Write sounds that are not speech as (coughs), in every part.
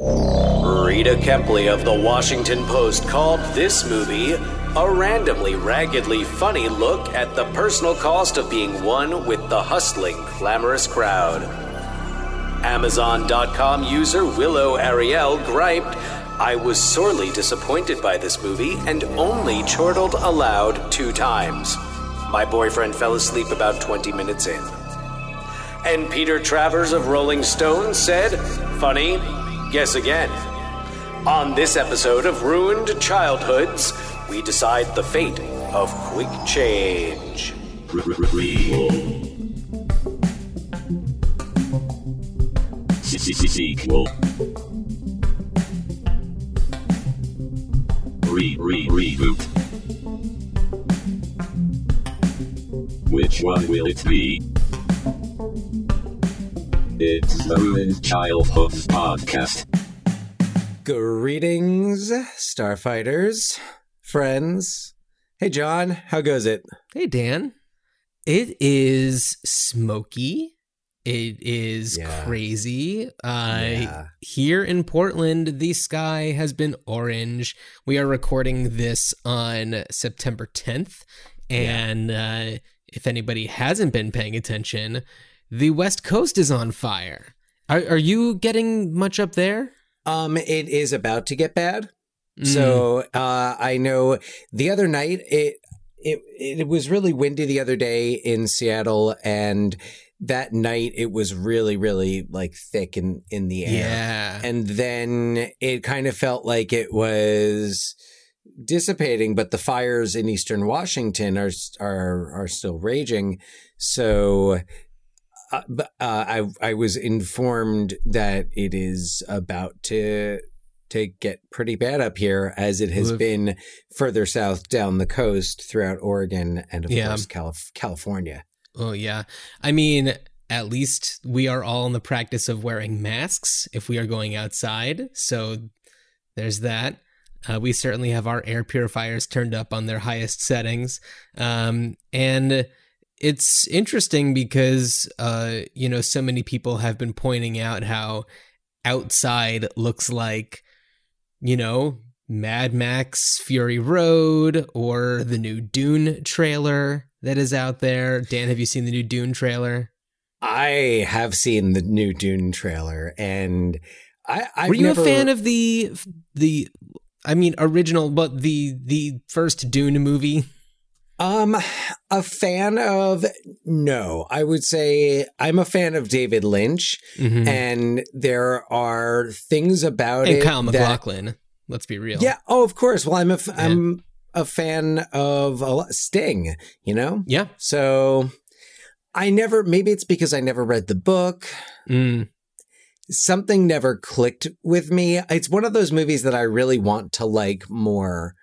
Rita Kempley of the Washington Post called this movie a randomly raggedly funny look at the personal cost of being one with the hustling, clamorous crowd. Amazon.com user Willow Ariel griped, I was sorely disappointed by this movie and only chortled aloud two times. My boyfriend fell asleep about 20 minutes in. And Peter Travers of Rolling Stone said, Funny, guess again. On this episode of Ruined Childhoods, we decide the fate of quick change. Sequel. Re re reboot. Which one will it be? It's the Ruined Childhoods podcast. Greetings, starfighters, friends. Hey, John, how goes it? Hey, Dan. It is smoky. It is Yeah. crazy. Uh, Yeah. Here in Portland, the sky has been orange. We are recording this on September 10th. And uh, if anybody hasn't been paying attention, the West Coast is on fire. Are, are you getting much up there? Um, it is about to get bad. Mm. So, uh, I know the other night it it it was really windy the other day in Seattle, and that night it was really really like thick in in the air. yeah. and then it kind of felt like it was dissipating but the fires in eastern washington are are are still raging so uh, but, uh, I I was informed that it is about to to get pretty bad up here as it has Oof. been further south down the coast throughout Oregon and of Yeah. course Calif- California. Oh yeah. I mean, at least we are all in the practice of wearing masks if we are going outside. So there's that. Uh, we certainly have our air purifiers turned up on their highest settings. Um, and it's interesting because, uh, you know, so many people have been pointing out how outside looks like, you know, Mad Max Fury Road or the new Dune trailer that is out there. Dan, have you seen the new Dune trailer? I have seen the new Dune trailer and I I've Were you never, a fan of the the I mean original but the the first Dune movie? Um, a fan of no, I would say I'm a fan of David Lynch, Mhm. and there are things about And it Kyle that- let's be real. yeah, oh, of course. Well, I'm a f- am a fan of a lot, Sting. You know, Yeah. so I never. Maybe it's because I never read the book. Mm. Something never clicked with me. It's one of those movies that I really want to like more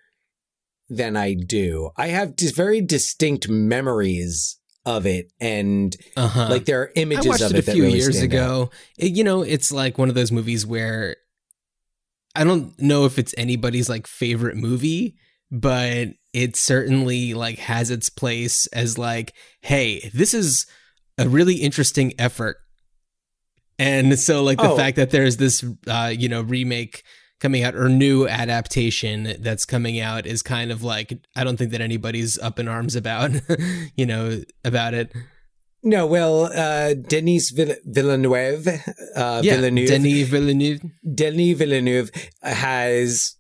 than I do. I have dis- very distinct memories of it, and Uh-huh. like there are I images watched of it it, a few really years ago. It- you know, it's like one of those movies where I don't know if it's anybody's like favorite movie, but it certainly like has its place as like, hey, this is a really interesting effort. And so like the Oh. fact that there's this uh, you know, remake coming out or new adaptation that's coming out is kind of like I don't think that anybody's up in arms about, (laughs) you know, about it. No, well, uh, Denis Vill- Villeneuve, uh, yeah, Villeneuve, Denis Villeneuve. Denis Villeneuve has,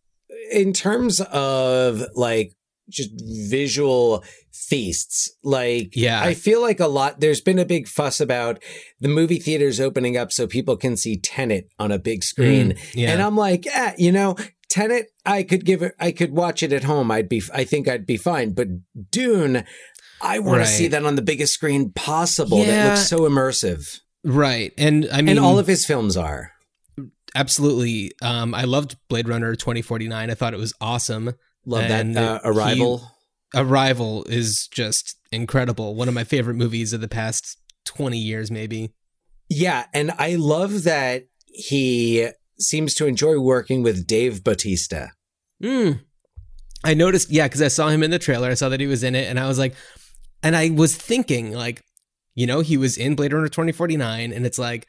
in terms of like just visual feasts, like Yeah. I feel like a lot. There's been a big fuss about the movie theaters opening up so people can see Tenet on a big screen, Mm, yeah. and I'm like, eh, you know. Tenet, I could give it, I could watch it at home. I'd be, I think I'd be fine. But Dune, I want Right. to see that on the biggest screen possible. That looks so immersive. Right. And I mean and all of his films are. absolutely um I loved Blade Runner 2049. I thought it was awesome. Love And that. Uh, he- Arrival. Is just incredible. One of my favorite movies of the past 20 years maybe. yeah. And I love that he seems to enjoy working with Dave Bautista. Mm. I noticed yeah cuz I saw him in the trailer. I saw that he was in it and I was like and I was thinking like you know, he was in Blade Runner 2049 and it's like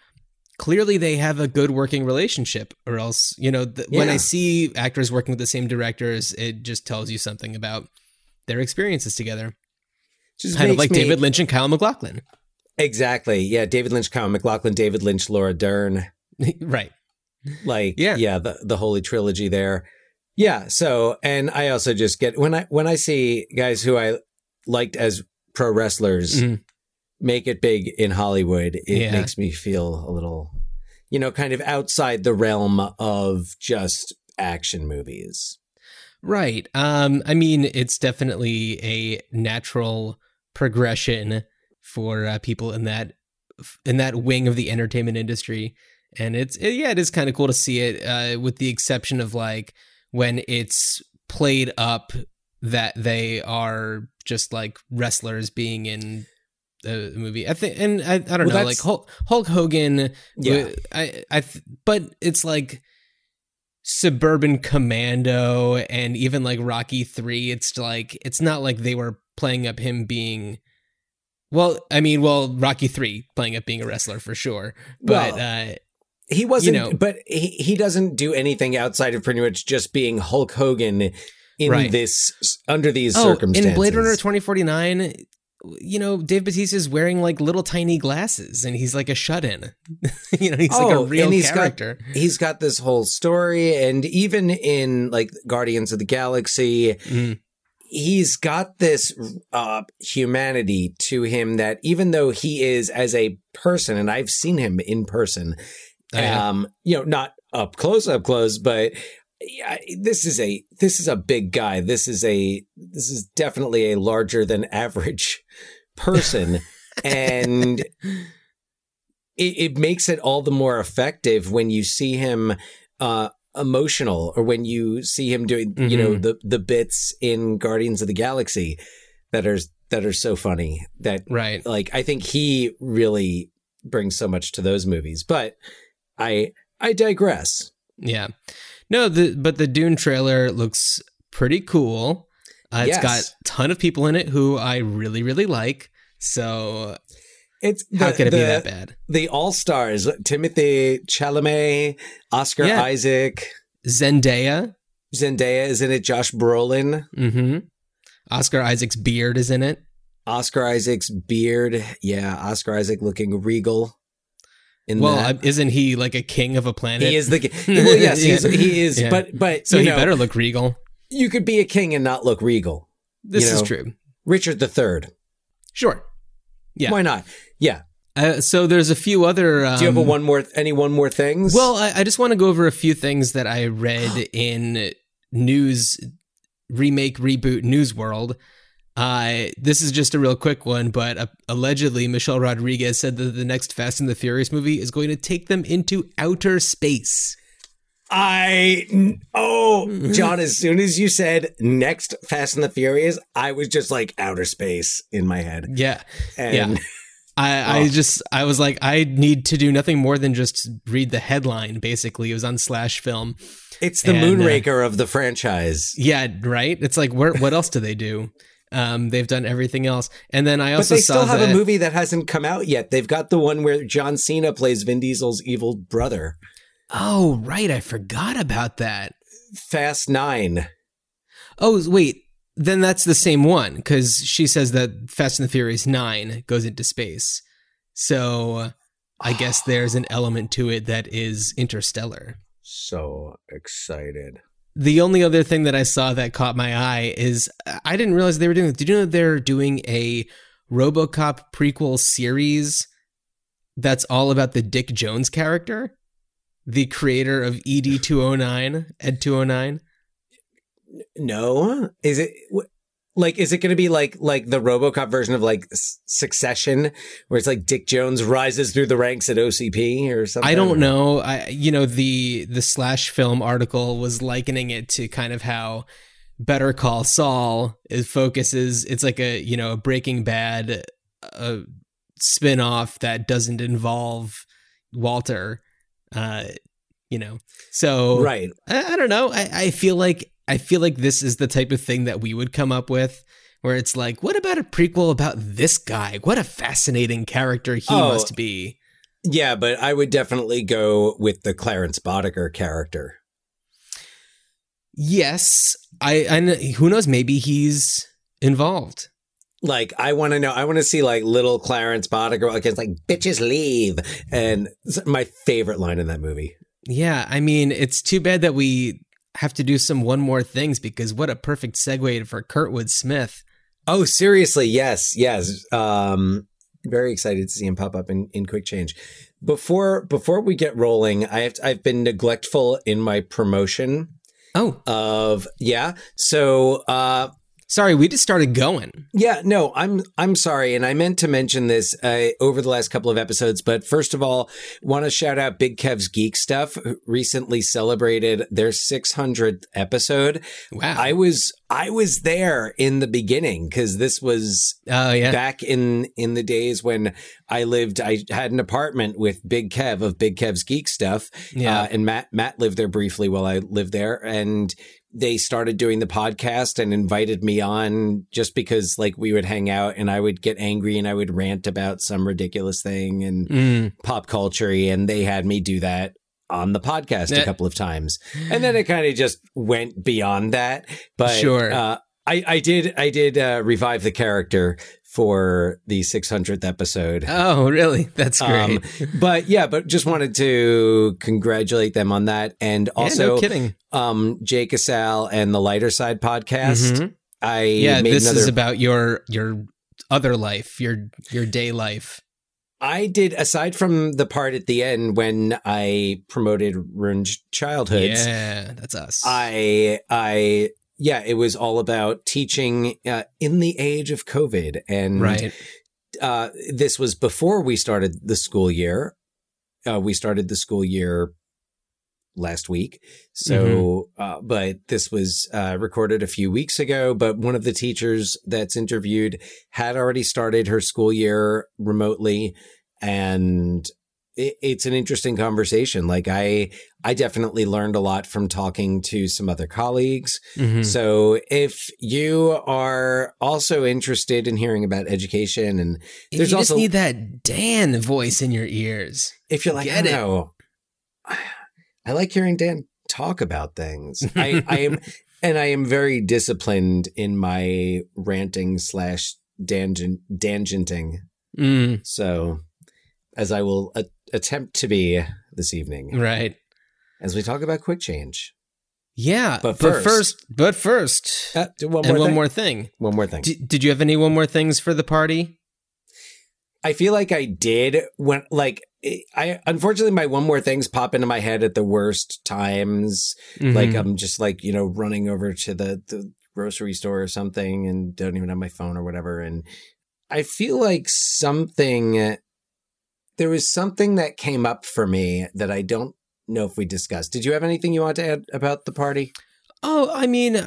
clearly they have a good working relationship or else you know th- when i see actors working with the same directors it just tells you something about their experiences together Just kind of like me- david lynch and kyle maclachlan Exactly. Yeah, David Lynch, Kyle MacLachlan, David Lynch, Laura Dern. (laughs) right like Yeah. yeah the the holy trilogy there yeah so and i also just get when i when i see guys who i liked as pro wrestlers Mhm. make it big in hollywood it Yeah. makes me feel a little you know kind of outside the realm of just action movies Right. Um, I mean, it's definitely a natural progression for uh, people in that in that wing of the entertainment industry, and it's it, yeah, it is kind of cool to see it. Uh, with the exception of like when it's played up that they are just like wrestlers being in the movie. I think, and I, I don't Well, know, like Hulk, Hulk Hogan. Yeah. I, I, but it's like suburban commando and even like rocky 3 it's like it's not like they were playing up him being well i mean well rocky 3 playing up being a wrestler for sure but uh he wasn't know- but he, he doesn't do anything outside of pretty much just being hulk hogan in Right. this under these oh circumstances in blade runner 2049 you know dave bautista is wearing like little tiny glasses and he's like a shut-in (laughs) you know he's like Oh, a real and he's got- character he's got this whole story and even in like guardians of the galaxy Mhm. he's got this uh humanity to him that even though he is as a person and i've seen him in person Oh, yeah. um you know not up close up close but yeah, this is a this is a big guy this is a this is definitely a larger than average person (laughs) and it, it makes it all the more effective when you see him uh emotional or when you see him doing you know Mhm. the the bits in Guardians of the Galaxy that are that are so funny that right like I think he really brings so much to those movies but I I digress Yeah. No, the but the Dune trailer looks pretty cool. Uh, It's Yes. got a ton of people in it who I really, really like. So it's how the- could it be that bad? the all stars Timothée Chalamet Oscar Yeah. Isaac Zendaya. Zendaya is in it Josh Brolin Mm-hmm. Oscar Isaac's beard is in it. Oscar Isaac's beard. Yeah, Oscar Isaac looking regal. In Well, that. isn't he like a king of a planet? he is the king. (laughs) well, yes, Yeah. he is. Yeah. But but So he know, better look regal. You could be a king and not look regal. This you is true. Richard the Third. Sure. Yeah. Why not? Yeah. Uh, so there's a few other. Um, Do you have a one more? Any one more things? Well, I, I just want to go over a few things that I read (gasps) in news remake reboot news world. Uh, this is just a real quick one, but uh, allegedly Michelle Rodriguez said that the next Fast and the Furious movie is going to take them into outer space. I oh John. As soon as you said next Fast and the Furious, I was just like outer space in my head. Yeah, And Yeah. I, I Oh. just I was like I need to do nothing more than just read the headline. Basically, it was on Slash Film. it's the And, uh, Moonraker of the franchise. Yeah, right. It's like where what else do they do? Um, they've done everything else, and then I But also they saw still have that, a movie that hasn't come out yet. They've got the one where John Cena plays Vin Diesel's evil brother. Oh, right. I forgot about that. Fast Nine. Oh, wait. Then that's the same one because she says that Fast and the Furious 9 goes into space. So I guess there's an element to it that is interstellar. So excited. The only other thing that I saw that caught my eye is I didn't realize they were doing. Did you know they're doing a RoboCop prequel series that's all about the Dick Jones character, the creator of E ED 209, Ed 209? No, is it like? Is it going to be like like the RoboCop version of like Succession, where it's like Dick Jones rises through the ranks at OCP or something? I don't know. I you know the the slash film article was likening it to kind of how Better Call Saul is focuses. It's like a you know a Breaking Bad uh, spin off that doesn't involve Walter. Uh, you know, so Right. I, I don't know. I, I feel like I feel like this is the type of thing that we would come up with. Where it's like, what about a prequel about this guy? What a fascinating character he Oh, must be. Yeah, but I would definitely go with the Clarence Boddicker character. Yes, I, I who knows? Maybe he's involved. Like, I want to know, I want to see like little Clarence Boddicker, it's like, bitches leave. And my favorite line in that movie. Yeah, I mean, it's too bad that we have to do some one more things because what a perfect segue for Kurtwood Smith. Oh, seriously? Yes, yes. Um, very excited to see him pop up in, in quick change. Before before we get rolling, I have I've been neglectful in my promotion Oh, of yeah. So uh sorry, we just started going. Yeah, no, I'm I'm sorry, and I meant to mention this uh, over the last couple of episodes. But first of all, want to shout out Big Kev's Geek Stuff. Recently celebrated their 600th episode. Wow. I was I was there in the beginning because this was Oh yeah. back in in the days when I lived. I had an apartment with Big Kev of Big Kev's Geek Stuff. Yeah. Uh, and Matt Matt lived there briefly while I lived there, and they started doing the podcast and invited me on just because like we would hang out and I would get angry and I would rant about some ridiculous thing and Mm. pop culture and they had me do that on the podcast a couple of times. And then it kind of just went beyond that. But Sure. uh, I, I did I did uh, revive the character for the 600th episode. Oh, really? (laughs) That's Um, great. but yeah, but just wanted to congratulate them on that. And yeah, also, no kidding. um, Jake Asal and the Lighter Side podcast. Mhm. I Yeah, this another. is about your your other life, your your day life. I did aside from the part at the end when I promoted Ruined Childhoods. Yeah, that's us. I I yeah, it was all about teaching uh, in the age of COVID, and right. uh, this was before we started the school year. Uh, we started the school year last week. So, uh, but this was uh, recorded a few weeks ago. But one of the teachers that's interviewed had already started her school year remotely. And it, it's an interesting conversation. Like I, I definitely learned a lot from talking to some other colleagues. Mhm. So if you are also interested in hearing about education and If there's you also- just need that Dan voice in your ears. if you're like, Get I know, (sighs) I like hearing Dan talk about things. (laughs) I, I am, and I am very disciplined in my ranting slash tangent, tangenting. Mm, So, as I will a- attempt to be this evening, right. as we talk about quick change. Yeah, But but first- first, but first, Uh, one more one thing. more thing. One more thing. D- did you have any one more things for the party? I feel like I did when, like, I unfortunately my one more things pop into my head at the worst times. Like Mhm. I'm just like you know running over to the the grocery store or something and don't even have my phone or whatever. And I feel like something there was something that came up for me that I don't know if we discussed. Did you have anything you want to add about the party? Oh, I mean,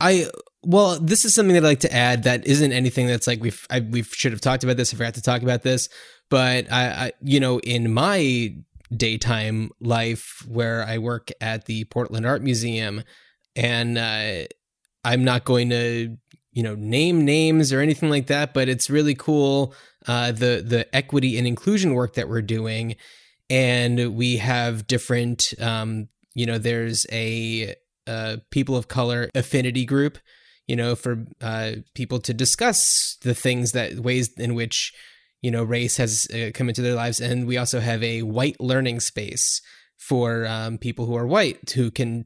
I well, this is something that I'd like to add that isn't anything that's like we've I, we should have talked about this. I forgot to talk about this, but I, I you know in my daytime life where I work at the Portland Art Museum, and uh, I'm not going to you know name names or anything like that, but it's really cool uh, the the equity and inclusion work that we're doing, and we have different um, you know there's a uh, people of color affinity group, you know, for uh, people to discuss the things that ways in which you know race has uh, come into their lives, and we also have a white learning space for um, people who are white who can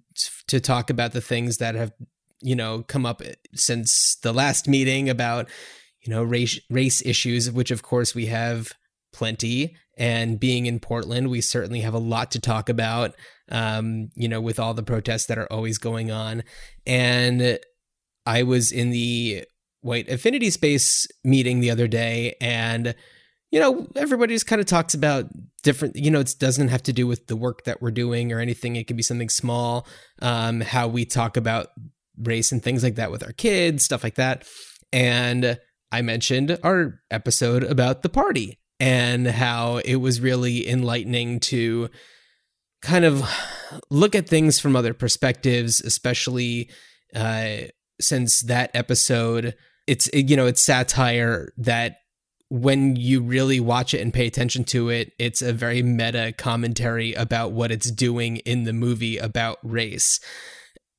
to talk about the things that have you know come up since the last meeting about you know race race issues, which of course we have plenty. And being in Portland, we certainly have a lot to talk about um, you know, with all the protests that are always going on. And I was in the white affinity space meeting the other day, and you know, everybody just kind of talks about different, you know, it doesn't have to do with the work that we're doing or anything. It could be something small, um, how we talk about race and things like that with our kids, stuff like that. And I mentioned our episode about the party and how it was really enlightening to kind of look at things from other perspectives, especially uh, since that episode, it's you know it's satire that when you really watch it and pay attention to it, it's a very meta commentary about what it's doing in the movie about race.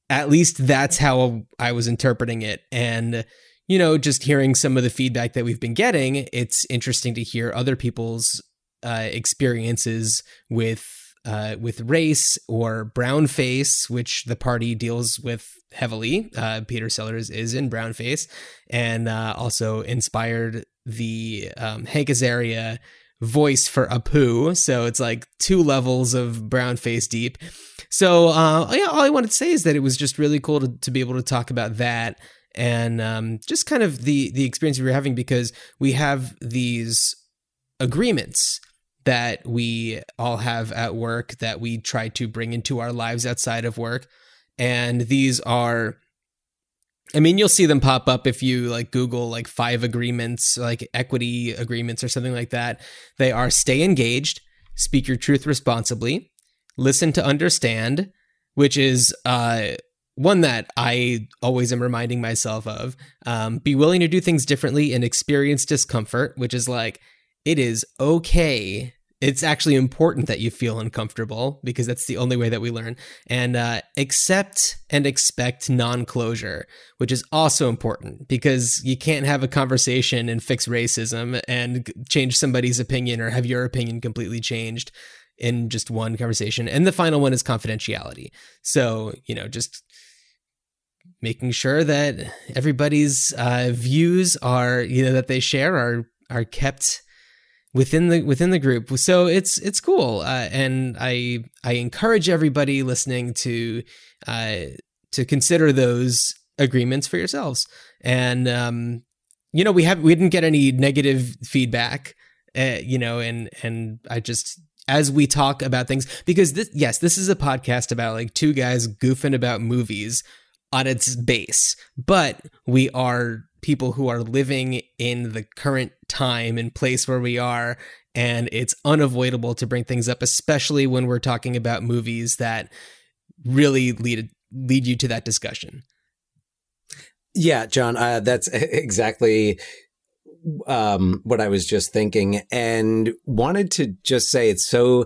At least that's how I was interpreting it. And, you know, just hearing some of the feedback that we've been getting, it's interesting to hear other people's uh, experiences with uh, with race or brown face, which the party deals with heavily. Uh, Peter Sellers is in brown face, and uh, also inspired the um, Hank Azaria voice for Apu. So it's like two levels of brown face deep. So uh, yeah, all I wanted to say is that it was just really cool to, to be able to talk about that and um, just kind of the the experience we were having because we have these agreements that we all have at work that we try to bring into our lives outside of work. And these are I mean, you'll see them pop up if you like Google like five agreements, like equity agreements or something like that. They are stay engaged, speak your truth responsibly, listen to understand, which is uh, one that I always am reminding myself of. Um, be willing to do things differently and experience discomfort, which is like, it is okay it's actually important that you feel uncomfortable because that's the only way that we learn. And uh, accept and expect non-closure which is also important because you can't have a conversation and fix racism and change somebody's opinion or have your opinion completely changed in just one conversation. And the final one is confidentiality. So you know just making sure that everybody's uh, views are you know that they share are are kept within the within the group. So it's it's cool, uh, and I I encourage everybody listening to uh, to consider those agreements for yourselves. And um, you know, we have we didn't get any negative feedback, uh, you know, and and I just as we talk about things because this yes, this is a podcast about like two guys goofing about movies on its base, but we are people who are living in the current time and place where we are. And it's unavoidable to bring things up, especially when we're talking about movies that really lead lead you to that discussion. Yeah, John, uh, that's exactly um, what I was just thinking, and wanted to just say it's so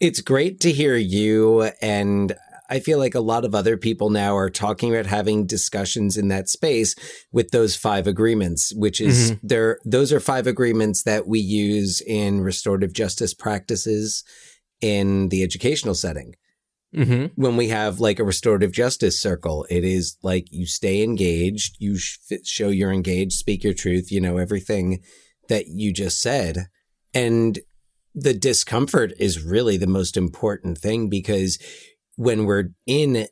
it's great to hear you and I feel like a lot of other people now are talking about having discussions in that space with those five agreements, which is mm-hmm. there. Those are five agreements that we use in restorative justice practices in the educational setting. Mm-hmm. When we have like a restorative justice circle, it is like you stay engaged, you show you're engaged, speak your truth, you know, everything that you just said. And the discomfort is really the most important thing because when we're in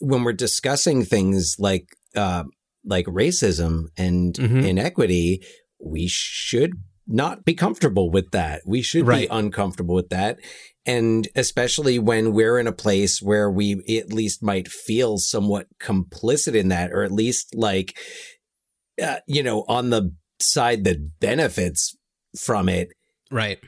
when we're discussing things like uh, like racism and mm-hmm. inequity, we should not be comfortable with that. We should right. be uncomfortable with that. And especially when we're in a place where we at least might feel somewhat complicit in that, or at least like, uh, you know, on the side that benefits from it. Right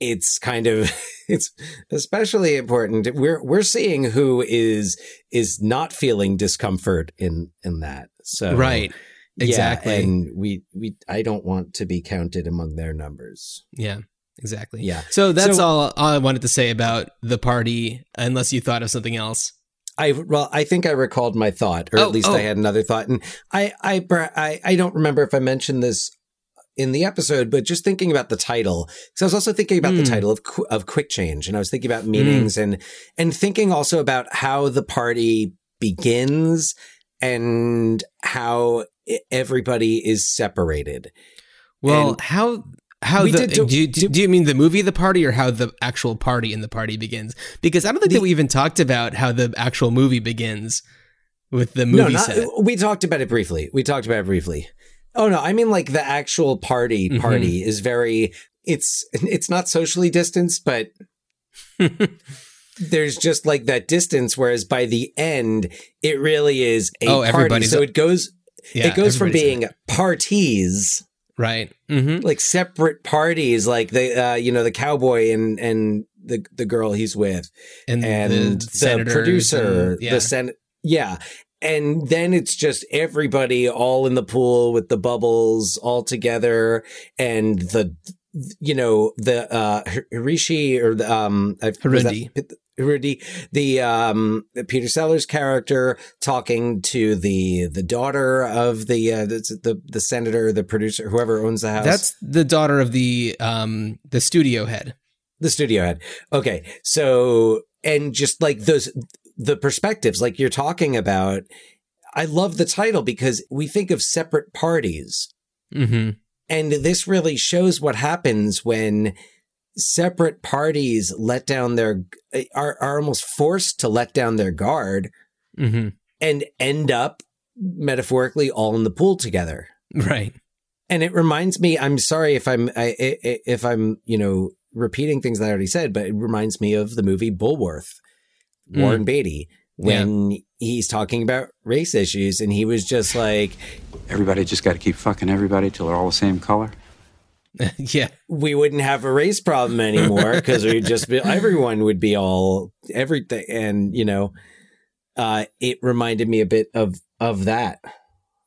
it's kind of (laughs) it's especially important. We're we're seeing who is is not feeling discomfort in in that. So right. exactly. yeah, and we we i don't want to be counted among their numbers. Yeah exactly. Yeah. So that's so, all, all i wanted to say about the party unless you thought of something else. I well, I think I recalled my thought, or oh, at least oh. I had another thought, and I, I, I, I don't remember if I mentioned this in the episode, but just thinking about the title, because I was also thinking about mm. the hmm. title of of Quick Change, and I was thinking about meanings mm. and and thinking also about how the party begins and how everybody is separated. Well, and how how the, did, do, do, you, do, do, you mean the movie the party or how the actual party in the party begins because i don't think the, that we even talked about how the actual movie begins with the movie no, not, set we talked about it briefly we talked about it briefly Oh no, I mean like the actual party mm-hmm. party mm-hmm. is very it's it's not socially distanced, but (laughs) there's just like that distance whereas by the end it really is a oh, party. So it goes yeah, it goes from being parties right mm-hmm. like separate parties like the uh, you know the cowboy and and the the girl he's with and, and the, the producer and, yeah. the sen- yeah and then it's just everybody all in the pool with the bubbles all together and the you know the uh Hirishi or the um I- was that- Harundi. Harundi, the um Peter Sellers character talking to the the daughter of the uh the the, the senator the producer whoever owns the house That's the daughter of the um the studio head. the studio head. Okay. So, and just like those, the perspectives, like you're talking about, I love the title because we think of separate parties. Mm-hmm. And this really shows what happens when separate parties let down their, are, are almost forced to let down their guard Mm-hmm. and end up metaphorically all in the pool together. Right. And it reminds me, I'm sorry if I'm, I, if I'm, you know, repeating things that I already said, but it reminds me of the movie Bulworth, Mm. Warren Beatty, when he's talking about race issues and he was just like, Everybody just got to keep fucking everybody till they're all the same color. (laughs) yeah. we wouldn't have a race problem anymore because we'd just be, everyone would be all, everything. And, you know, uh, it reminded me a bit of, of that.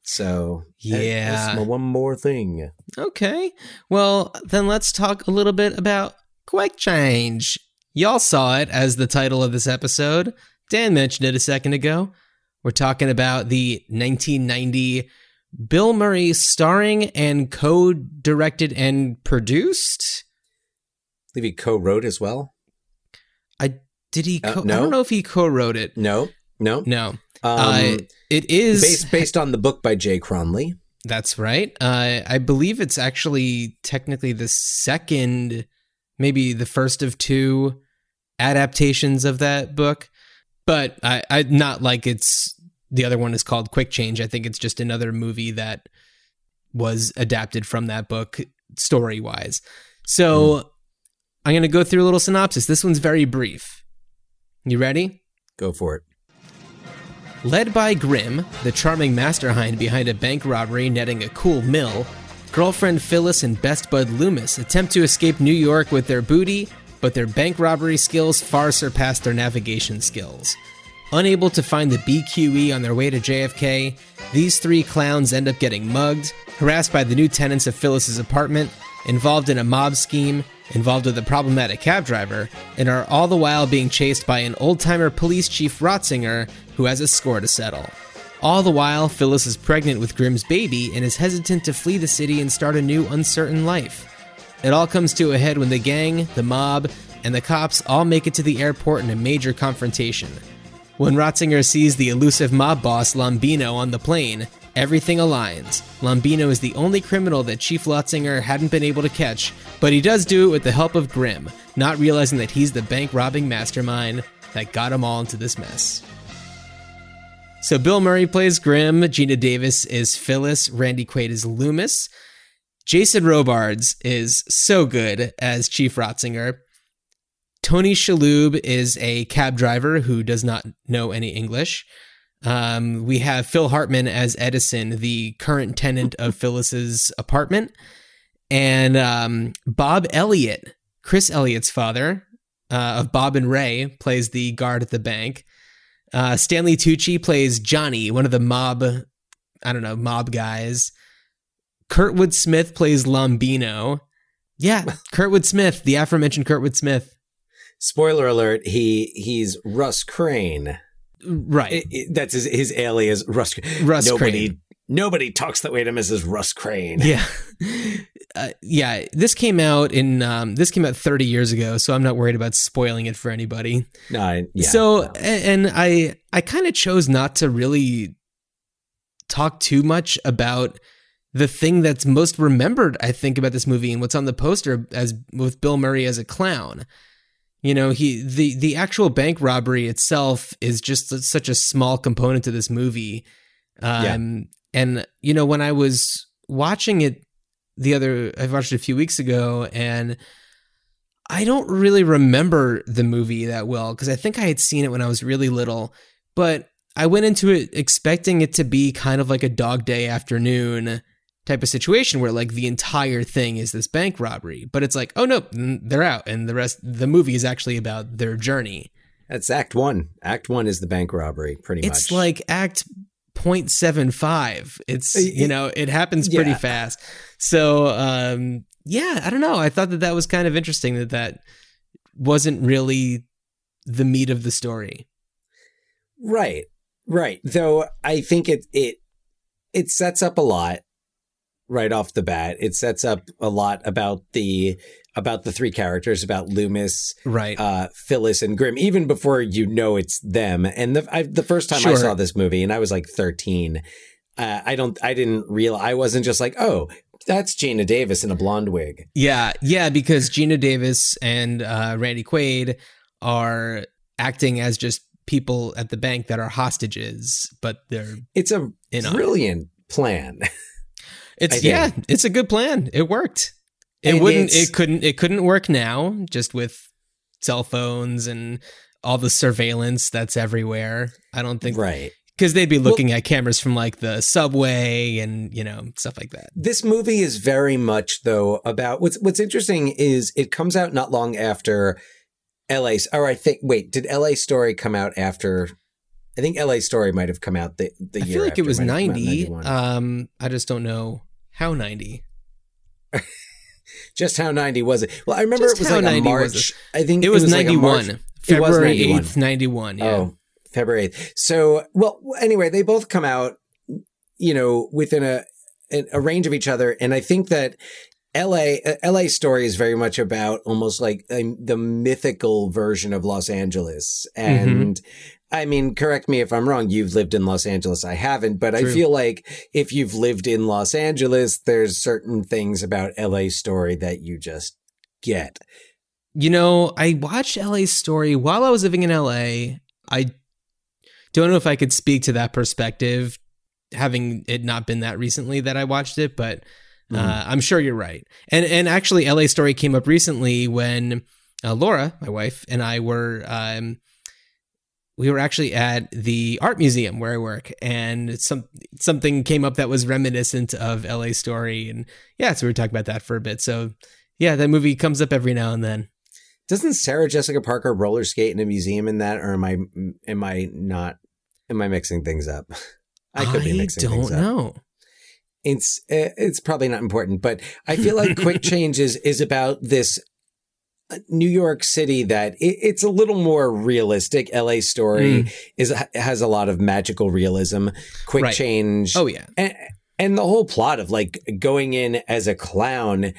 So, Yeah. that's my one more thing. Okay. Well, then let's talk a little bit about Quick Change. Y'all saw it as the title of this episode. Dan mentioned it a second ago. We're talking about the 1990 Bill Murray starring and co directed and produced. I believe he co-wrote as well. I did he Uh, co- I no. don't know if he co-wrote it. No, no. No. Um, uh, it is based based on the book by Jay Cronley. That's right. Uh, I believe it's actually technically the second, maybe the first of two adaptations of that book, but I, I not like it's the other one is called Quick Change. I think it's just another movie that was adapted from that book story wise. So hmm. I'm going to go through a little synopsis. This one's very brief. You ready? Go for it. Led by Grimm, the charming mastermind behind a bank robbery netting a cool mill, girlfriend Phyllis and best bud Loomis attempt to escape New York with their booty, but their bank robbery skills far surpass their navigation skills. Unable to find the BQE on their way to JFK, these three clowns end up getting mugged, harassed by the new tenants of Phyllis's apartment, involved in a mob scheme, involved with a problematic cab driver, and are all the while being chased by an old timer police chief Rotzinger who has a score to settle. All the while, Phyllis is pregnant with Grimm's baby and is hesitant to flee the city and start a new uncertain life. It all comes to a head when the gang, the mob, and the cops all make it to the airport in a major confrontation. When Rotzinger sees the elusive mob boss Lombino on the plane, everything aligns. Lombino is the only criminal that Chief Rotzinger hadn't been able to catch, but he does do it with the help of Grimm, not realizing that he's the bank robbing mastermind that got him all into this mess. So Bill Murray plays Grimm, Geena Davis is Phyllis, Randy Quaid is Loomis. Jason Robards is so good as Chief Rotzinger. Tony Shalhoub is a cab driver who does not know any English. Um, we have Phil Hartman as Edison, the current tenant of Phyllis's apartment, and um, Bob Elliott, Chris Elliott's father uh, of Bob and Ray, plays the guard at the bank. Uh, Stanley Tucci plays Johnny, one of the mob, I don't know, mob guys. Kurtwood Smith plays Lombino. Yeah, (laughs) Kurtwood Smith, the aforementioned Kurtwood Smith. Spoiler alert: he he's Russ Crane. Right. I- I- that's his his alias, Russ. Russ nobody, Crane. Nobody talks that way to Mrs. Russ Crane. Yeah. (laughs) Uh, yeah, this came out in um, this came out 30 years ago, so I'm not worried about spoiling it for anybody. No, I- yeah. so no. and I I kind of chose not to really talk too much about the thing that's most remembered I think about this movie and what's on the poster as with Bill Murray as a clown. You know, he the the actual bank robbery itself is just such a small component to this movie. Um and you know when I was watching it the other I watched it a few weeks ago and I don't really remember the movie that well because I think I had seen it when I was really little, but I went into it expecting it to be kind of like a dog day afternoon type of situation where like the entire thing is this bank robbery, but it's like, oh no, they're out and the rest the movie is actually about their journey. that's Act One. Act One is the bank robbery, pretty It's much. It's like act 0.75. It's, you know, it happens pretty Yeah. fast. So, um, yeah, I don't know. I thought that that was kind of interesting that that wasn't really the meat of the story. Right. Right. Though I think it it it sets up a lot right off the bat. It sets up a lot about the about the three characters, about Loomis, Right. uh, Phyllis, and Grimm, even before you know it's them. And the I, the first time I saw this movie, and I was like thirteen, uh, I don't, I didn't realize, I wasn't just like, oh, that's Geena Davis in a blonde wig. Yeah, yeah, because Geena Davis and uh, Randy Quaid are acting as just people at the bank that are hostages, but they're It's a In on brilliant plan. (laughs) it's yeah, it's a good plan. It worked. It And wouldn't. It couldn't. It couldn't work now, just with cell phones and all the surveillance that's everywhere. I don't think right. because they'd be looking at cameras from like the subway and you know stuff like that. This movie is very much though about what's what's interesting is it comes out not long after LA or I think wait, did LA Story come out after I think LA Story might have come out the, the I year feel like it was might have come out in ninety. Um, I just don't know how ninety. (laughs) Just how 90 was it? Well, I remember Just it was like a 90 was March. I think It was, like a 91. March- It was February 91. 8th, 91. Yeah. Oh, February 8th. So, well, anyway, they both come out, you know, within a, a, a range of each other. And I think that LA, uh, LA story is very much about almost like um, the mythical version of Los Angeles. And I mean, correct me if I'm wrong. You've lived in Los Angeles. I haven't, but I feel like if you've lived in Los Angeles, there's certain things about LA story that you just get. You know, I watched LA Story while I was living in LA. I don't know if I could speak to that perspective, having it not been that recently that I watched it, but uh, Mm-hmm. I'm sure you're right. And and actually, LA Story came up recently when uh, Laura, my wife, and I were um, we were actually at the art museum where I work, and some something came up that was reminiscent of LA Story, and yeah, so we were talking about that for a bit. So yeah, that movie comes up every now and then. Doesn't Sarah Jessica Parker roller skate in a museum in that, or am I am I not? Am I mixing things up? (laughs) I could be mixing things up. I don't know. It's uh, it's probably not important, but I feel like Quick (laughs) Change is is about this New York City that it, it's a little more realistic. L.A. Mm. Story is has a lot of magical realism. Quick Right. Change, Oh yeah, and, and the whole plot of like going in as a clown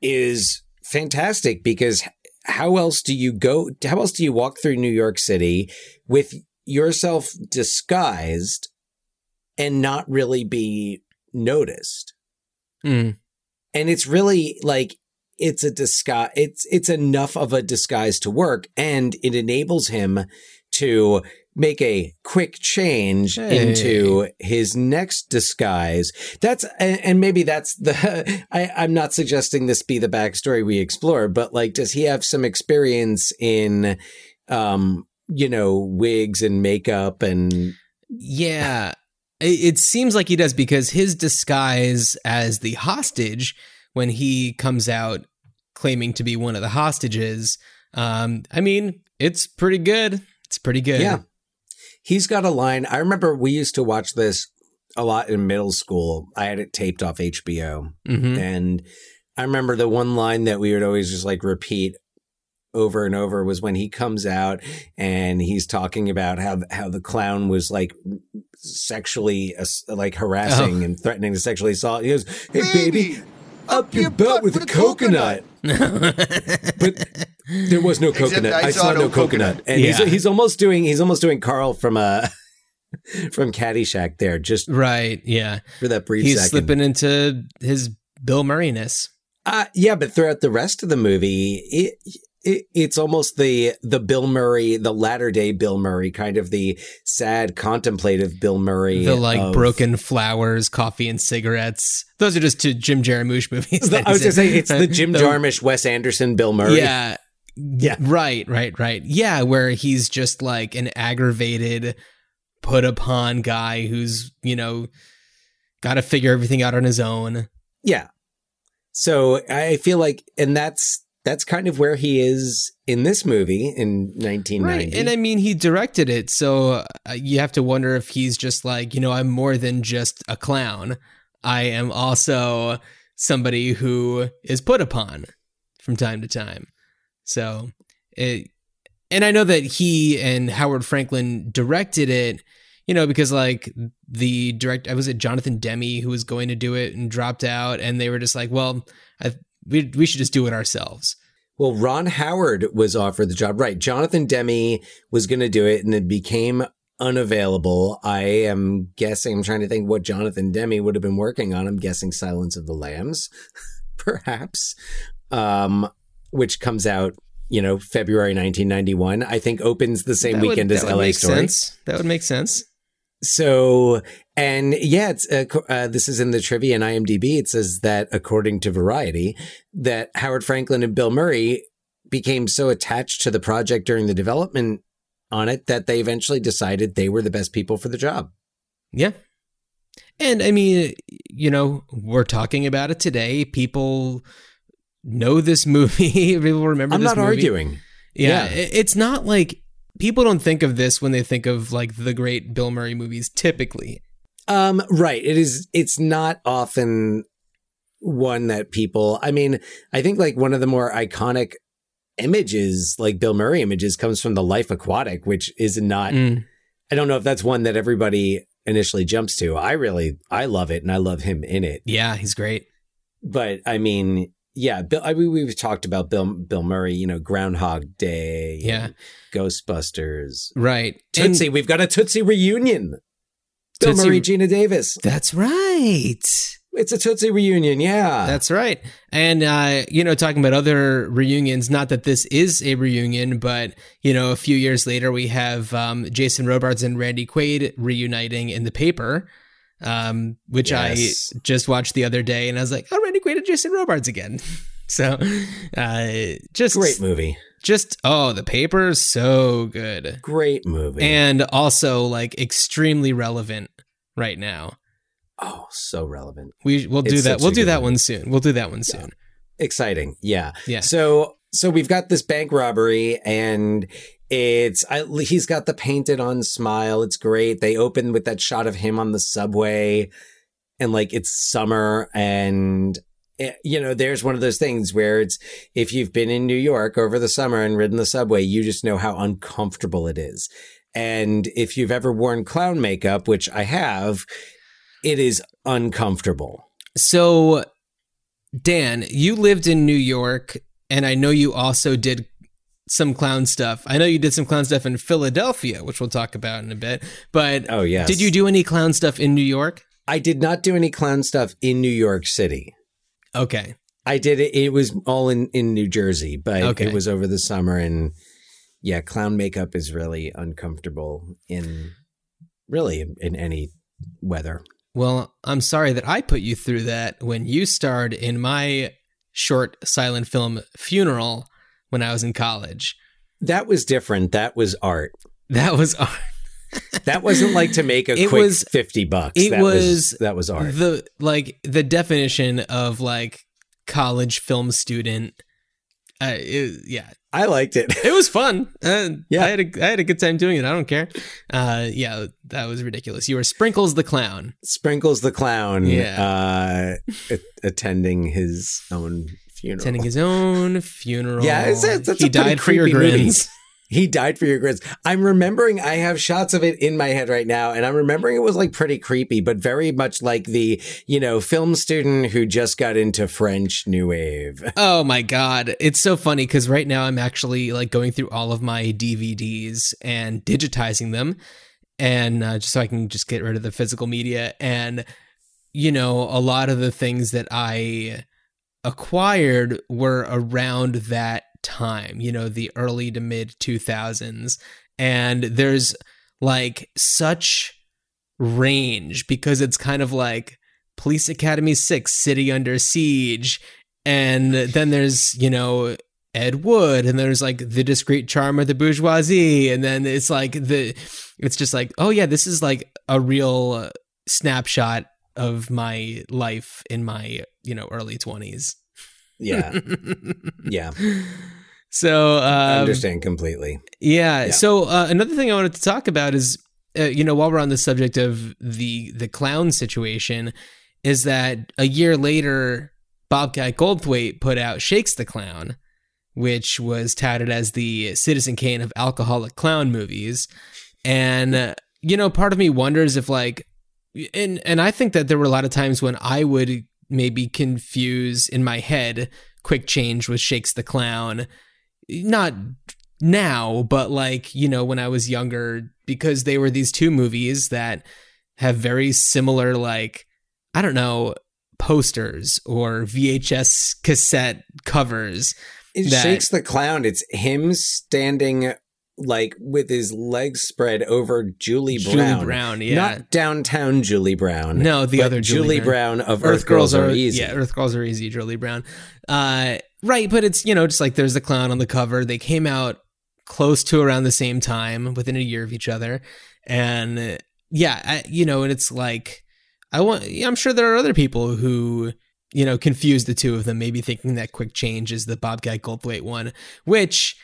is fantastic because how else do you go how else do you walk through New York City with yourself disguised and not really be noticed Mm. and it's really like it's a disguise it's it's enough of a disguise to work and it enables him to make a quick change Hey. into his next disguise that's and, and maybe that's the (laughs) I, i'm not suggesting this be the backstory we explore but like does he have some experience in um you know wigs and makeup and yeah. It seems like he does because his disguise as the hostage when he comes out claiming to be one of the hostages. Um, I mean, it's pretty good. It's pretty good. Yeah. He's got a line. I remember we used to watch this a lot in middle school. I had it taped off HBO. hmm And I remember the one line that we would always just like repeat over and over was when he comes out and he's talking about how how the clown was like sexually ass- like harassing and threatening to sexually assault. He goes, "Hey baby, up your butt with a coconut." But there was no Except coconut. I I, saw saw, no no coconut. coconut. And he's Yeah. he's almost doing he's almost doing Carl from uh (laughs) from Caddyshack there, just Right. Yeah. for that brief He's second. slipping into his Bill Murray-ness. Uh, yeah, but throughout the rest of the movie, it, it it's almost the the Bill Murray, the latter day Bill Murray, kind of the sad, contemplative Bill Murray. The like of- broken flowers, coffee and cigarettes. Those are just two Jim Jarmusch (laughs) movies. The- I was gonna say it's the Jim The- Jarmusch, Wes Anderson, Bill Murray. Yeah. Yeah. Right, right, right. Yeah, where he's just like an aggravated, put upon guy who's, you know, got to figure everything out on his own. yeah. So I feel like, and that's that's kind of where he is in this movie in 1990. Right. And I mean, he directed it. So uh, you have to wonder if he's just like, you know, I'm more than just a clown. I am also somebody who is put upon from time to time. So it, and I know that he and Howard Franklin directed it, you know, because like the direct, I was it Jonathan Demme who was going to do it and dropped out, and they were just like, well, I, we we should just do it ourselves. Well, Ron Howard was offered the job. Right. Jonathan Demme was going to do it and it became unavailable. I am guessing, I'm trying to think what Jonathan Demme would have been working on. I'm guessing Silence of the Lambs, (laughs) perhaps, um, which comes out, you know, February 1991. I think opens the same That would- weekend that as would LA make Story. sense. That would make sense. So, and yeah, it's, uh, uh, this is in the trivia in IMDb. It says that according to Variety, that Howard Franklin and Bill Murray became so attached to the project during the development on it that they eventually decided they were the best people for the job. Yeah. And I mean, you know, we're talking about it today. People know this movie. (laughs) People remember I'm not movie. arguing. Yeah, Yeah. it's not like people don't think of this when they think of like the great Bill Murray movies typically. Um, right. It is, it's not often one that people, I mean, I think like one of the more iconic images, like Bill Murray images, comes from the Life Aquatic, which is not Mm. I don't know if that's one that everybody initially jumps to. I really, I love it and I love him in it. Yeah, he's great. But I mean, yeah, Bill, I mean, we've talked about Bill, Bill Murray, you know, Groundhog Day, Yeah. Ghostbusters, Right. Tootsie. And we've got a Tootsie reunion. Bill Tootsie- Murray, Geena Davis. that's right. It's a Tootsie reunion. Yeah. That's right. And, uh, you know, talking about other reunions, not that this is a reunion, but, you know, a few years later, we have um, Jason Robards and Randy Quaid reuniting in the paper, um, which Yes. I just watched the other day. And I was like, oh, Randy Quaid and Jason Robards again. (laughs) so, uh, just Great movie. Just, oh, the paper is so good. Great movie. And also, like, extremely relevant right now. oh, so relevant. We, we'll do It's that. We'll do that movie. one soon. We'll do that one soon. exciting yeah Yeah. so so we've got this bank robbery and it's I, he's got the painted on smile. It's great. They open with that shot of him on the subway and like it's summer and eh, you know there's one of those things where it's if you've been in new york over the summer and ridden the subway you just know how uncomfortable it is. And if you've ever worn clown makeup which i have it is uncomfortable. So, Dan, you lived in New York, and I know you also did some clown stuff. I know you did some clown stuff in Philadelphia, which we'll talk about in a bit. But oh yeah, did you do any clown stuff in New York? I did not do any clown stuff in New York City. Okay. I did it. It was all in, in New Jersey, but Okay. it was over the summer. And yeah, clown makeup is really uncomfortable in really in, in any weather. Well, I'm sorry that I put you through that when you starred in my short silent film Funeral when I was in college. That was different. That was art. That was art. (laughs) That wasn't like to make a It quick was- 50 bucks. it that was that was art. the like the definition of like college film student. Uh, it, yeah, I liked it. it was fun. Uh, Yeah. I had a I had a good time doing it. I don't care. Uh, yeah, that was ridiculous. You were Sprinkles the clown. Sprinkles the clown Yeah. uh, a- attending his own funeral. Attending his own funeral. Yeah, it's- it's- it's he a died for your grins. (laughs) He died for your grins. I'm remembering, I have shots of it in my head right now, and I'm remembering it was like pretty creepy, but very much like the, you know, film student who just got into French New Wave. (laughs) Oh my god, it's so funny because right now I'm actually like going through all of my DVDs and digitizing them, and uh, just so I can just get rid of the physical media. And you know, a lot of the things that I acquired were around that time. You know, the early to mid 2000s, and there's like such range because it's kind of like Police Academy 6 City Under Siege and then there's you know Ed Wood and there's like the discreet charm of the bourgeoisie and then it's like the it's just like oh yeah this is like a real snapshot of my life in my you know early 20s Yeah. (laughs) yeah. So I um, understand completely. Yeah. Yeah. So uh, another thing I wanted to talk about is, uh, you know, while we're on the subject of the the clown situation, is that a year later, Bobcat Goldthwait put out Shakes the Clown, which was touted as the Citizen Kane of alcoholic clown movies, and uh, you know, part of me wonders if like, and and I think that there were a lot of times when I would maybe confuse in my head Quick Change with Shakes the Clown not now, but like, you know, when I was younger, because they were these two movies that have very similar, like, I don't know, posters or VHS cassette covers. It that- shakes the clown. It's him standing like with his legs spread over Julie Brown. Julie Brown, yeah. Not downtown Julie Brown. No, the other Julie Julie Brown. Brown, of Earth, Girls, Are Easy. Yeah, Earth Girls Are Easy, Julie Brown. Uh, right, but it's, you know, just like there's the clown on the cover. They came out close to around the same time, within a year of each other. And uh, yeah, I, you know, and it's like, I want, I'm sure there are other people who, you know, confuse the two of them, maybe thinking that Quick Change is the Bob Bobcat Goldthwait one, which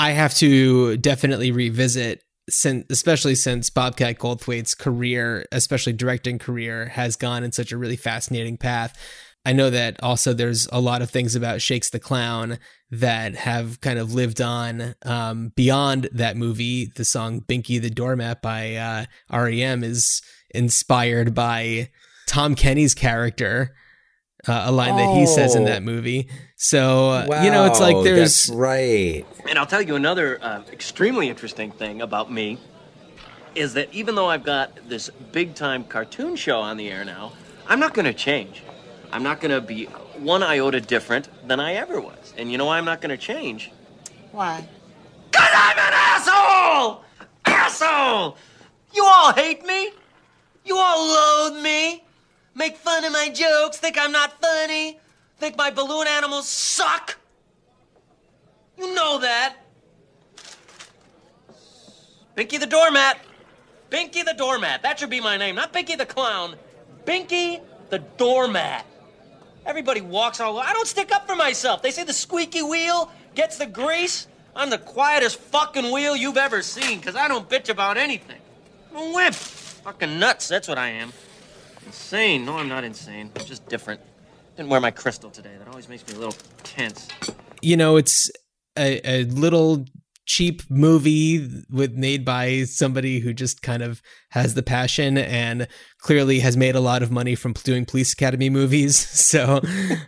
I have to definitely revisit since especially since Bobcat Goldthwait's career, especially directing career, has gone in such a really fascinating path. I know that also there's a lot of things about Shakes the Clown that have kind of lived on um, beyond that movie. The song Binky the Doormat by uh, REM is inspired by Tom Kenny's character, uh, a line that he says in Oh. that movie. So, uh, you know, it's like there's. that's right. And I'll tell you another uh, extremely interesting thing about me is that even though I've got this big time cartoon show on the air now, I'm not going to change. I'm not going to be one iota different than I ever was. And you know why I'm not going to change? Why? Because I'm an asshole! Asshole! You all hate me? You all loathe me? Make fun of my jokes, think I'm not funny? Think my balloon animals suck? You know that. Binky the doormat. Binky the doormat. That should be my name. Not Binky the clown. Binky the doormat. Everybody walks all over. I don't stick up for myself. They say the squeaky wheel gets the grease. I'm the quietest fucking wheel you've ever seen, because I don't bitch about anything. I'm a wimp. Fucking nuts, that's what I am. Insane. No, I'm not insane. I'm just different. Didn't wear my crystal today. That always makes me a little tense. you know, it's a, a little cheap movie with made by somebody who just kind of has the passion and clearly has made a lot of money from doing police academy movies (laughs) so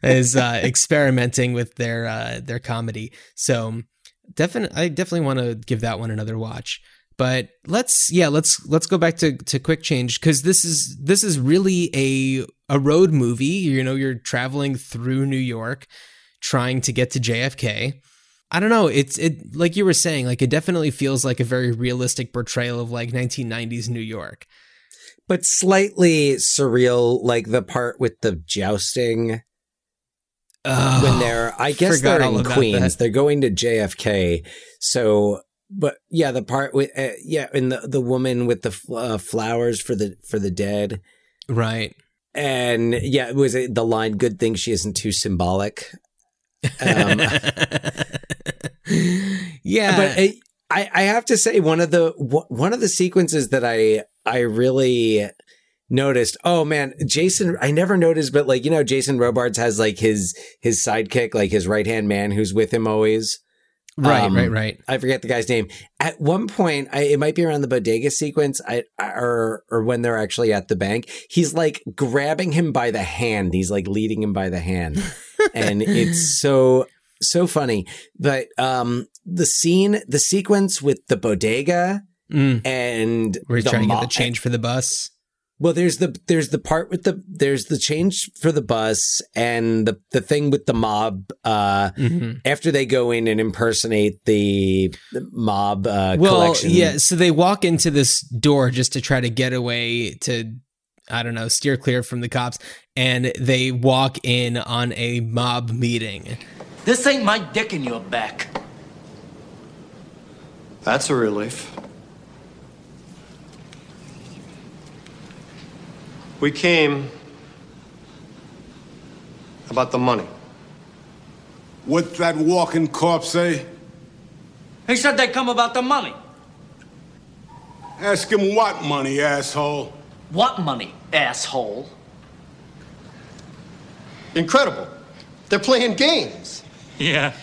is uh, (laughs) experimenting with their uh, their comedy so definitely i definitely want to give that one another watch but let's yeah let's let's go back to to quick change because this is this is really a a road movie you know you're traveling through new york trying to get to jfk I don't know. It's it like you were saying, like it definitely feels like a very realistic portrayal of like 1990s New York. But slightly surreal, like the part with the jousting when they're, I guess they're in Queens. that. They're going to JFK. So, but yeah, the part with, uh, yeah, and the, the woman with the uh, flowers for the, for the dead. right. And yeah, it was uh, the line, good thing she isn't too symbolic. Um, (laughs) yeah, but I, I I have to say one of the one of the sequences that I I really noticed. Oh man, Jason! I never noticed, but like you know, Jason Robards has like his his sidekick, like his right hand man, who's with him always. Right, um, right, right. I forget the guy's name. At one point, I, it might be around the bodega sequence, I, or or when they're actually at the bank. He's like grabbing him by the hand. He's like leading him by the hand, (laughs) and it's so so funny. But um, the scene, the sequence with the bodega Mm. and Where he's the trying to get the change for the bus. Well, there's the there's the part with the there's the change for the bus and the the thing with the mob. Uh, Mhm. after they go in and impersonate the, the mob uh, Well, collection. yeah. So they walk into this door just to try to get away to, I don't know, steer clear from the cops, and they walk in on a mob meeting. This ain't my dick in your back. That's a relief. We came about the money. What that walking corpse say? He said they come about the money. Ask him what money, asshole. What money, asshole? Incredible. They're playing games. Yeah.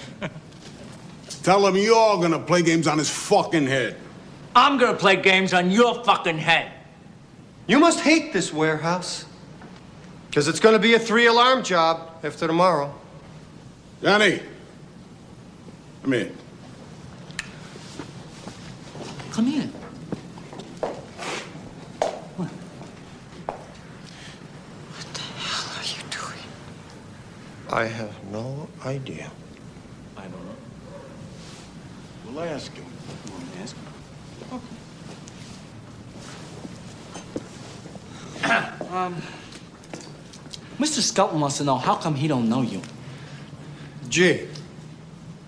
Tell him you're gonna play games on his fucking head. I'm gonna play games on your fucking head. You must hate this warehouse. Because it's going to be a three alarm job after tomorrow. Johnny. Come in. Come in. What? What the hell are you doing? I have no idea. I don't know. We'll ask him. You want me to ask him? (coughs) um, Mr. Skelton wants to know how come he don't know you? Gee.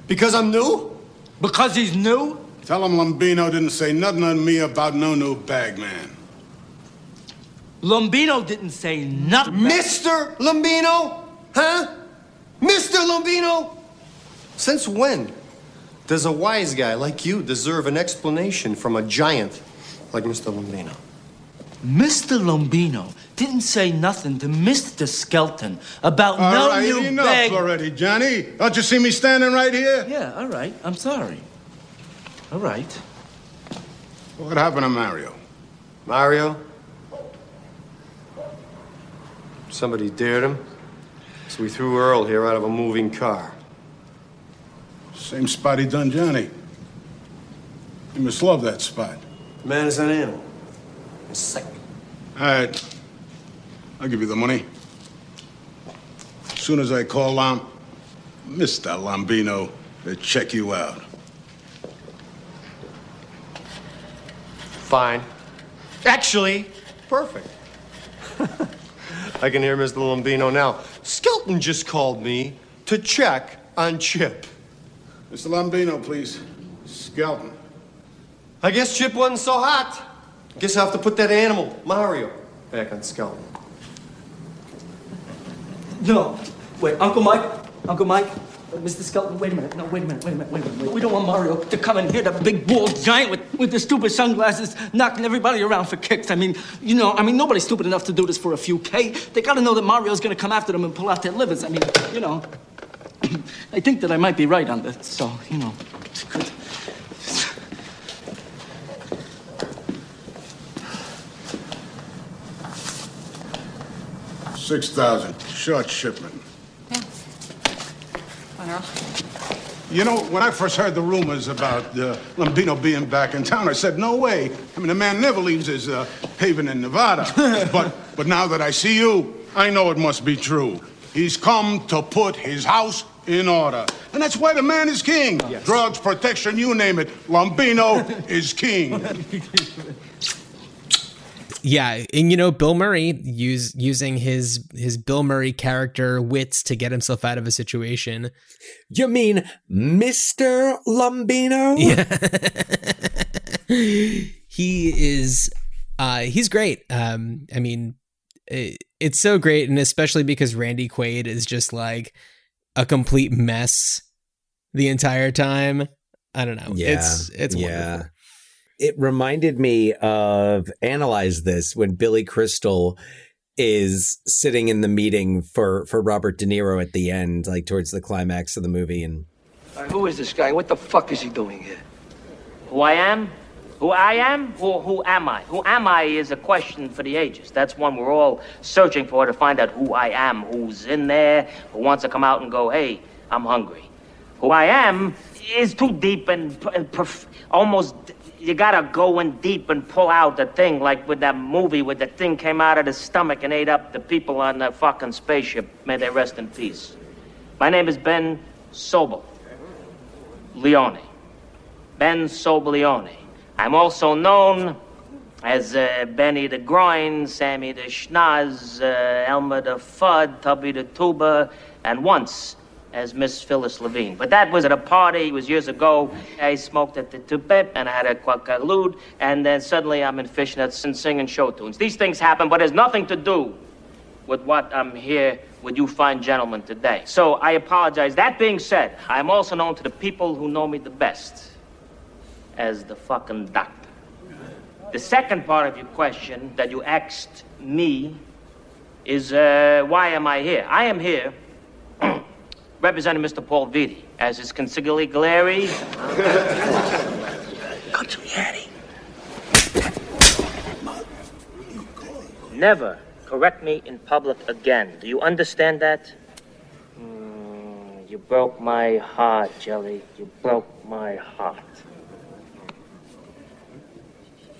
Because I'm new? Because he's new? Tell him Lombino didn't say nothing to me about no new bag man. Lombino didn't say nothing. Mr. Lombino? Huh? Mr. Lombino? Since when does a wise guy like you deserve an explanation from a giant like Mr. Lombino? Mr. Lombino didn't say nothing to Mr. Skelton about All no right, new enough bag. already, Johnny. Don't you see me standing right here? Yeah, all right. I'm sorry. All right. What happened to Mario? Mario? Somebody dared him. So we threw Earl here out of a moving car. Same spot he done Johnny. You must love that spot. The man is an animal. He's sick. All right. I'll give you the money. As soon as I call Lam, Mr. Lombino, to check you out. Fine. Actually, perfect. (laughs) I can hear Mr. Lombino now. Skelton just called me to check on Chip. Mr. Lombino, please. Skelton. I guess Chip wasn't so hot. Guess I have to put that animal, Mario, back on Skelton. No. Wait, Uncle Mike? Uncle Mike? Uh, Mr. Skelton, wait a minute. No, wait a minute, wait a minute, wait a minute. We don't want Mario to come in here, that big bald giant with, with the stupid sunglasses, knocking everybody around for kicks. I mean, you know, I mean, nobody's stupid enough to do this for a few K. They gotta know that Mario's gonna come after them and pull out their livers. I mean, you know. (clears throat) I think that I might be right on this, so, you know. It's good. Six thousand. Short shipment. Well, You know, when I first heard the rumors about uh, Lombino being back in town, I said, no way. I mean, the man never leaves his uh, haven in Nevada. (laughs) but, but now that I see you, I know it must be true. He's come to put his house in order. And that's why the man is king. Drugs, protection, you name it. Lombino (laughs) is king. (laughs) Yeah, and you know Bill Murray use using his his Bill Murray character wits to get himself out of a situation. You mean Mr. Lombino? Yeah. (laughs) he is uh he's great. Um I mean it, it's so great and especially because Randy Quaid is just like a complete mess the entire time. I don't know. Yeah, It's it's yeah. wonderful. It reminded me of Analyze This when Billy Crystal is sitting in the meeting for, for Robert De Niro at the end, like towards the climax of the movie. And Who is this guy? What the fuck is he doing here? Who I am? Who I am? Who, who am I? Who am I is a question for the ages. That's one we're all searching for to find out who I am, who's in there, who wants to come out and go, hey, I'm hungry. Who I am is too deep and, and perf- almost, you gotta go in deep and pull out the thing, like with that movie where the thing came out of the stomach and ate up the people on the fucking spaceship. May they rest in peace. My name is Ben Sobel. Leone. Ben Sobleone. I'm also known as uh, Benny the Groin, Sammy the Schnoz, uh, Elmer the Fudd, Tubby the Tuba, and once as Miss Phyllis Levine. But that was at a party, it was years ago. I smoked at the Tupep and I had a quackalude, and then suddenly I'm in fishnets and singing show tunes. These things happen, but it has nothing to do with what I'm here with you fine gentlemen today. So I apologize. That being said, I'm also known to the people who know me the best as the fucking doctor. The second part of your question that you asked me is uh, why am I here? I am here (clears throat) representing Mr. Paul Vitti as his consigliere. Consigliere. (laughs) Never correct me in public again. Do you understand that? Mm, you broke my heart, Jelly. You broke my heart.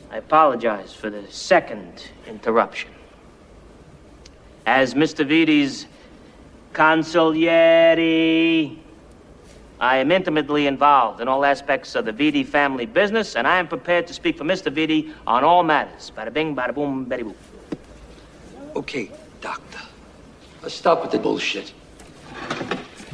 I apologize for the second interruption. As Mr. Vitti's consigliere, I am intimately involved in all aspects of the Vitti family business, and I am prepared to speak for Mr. Vitti on all matters. Bada bing, bada boom, betty boop. Okay, doctor. Let's stop with the bullshit.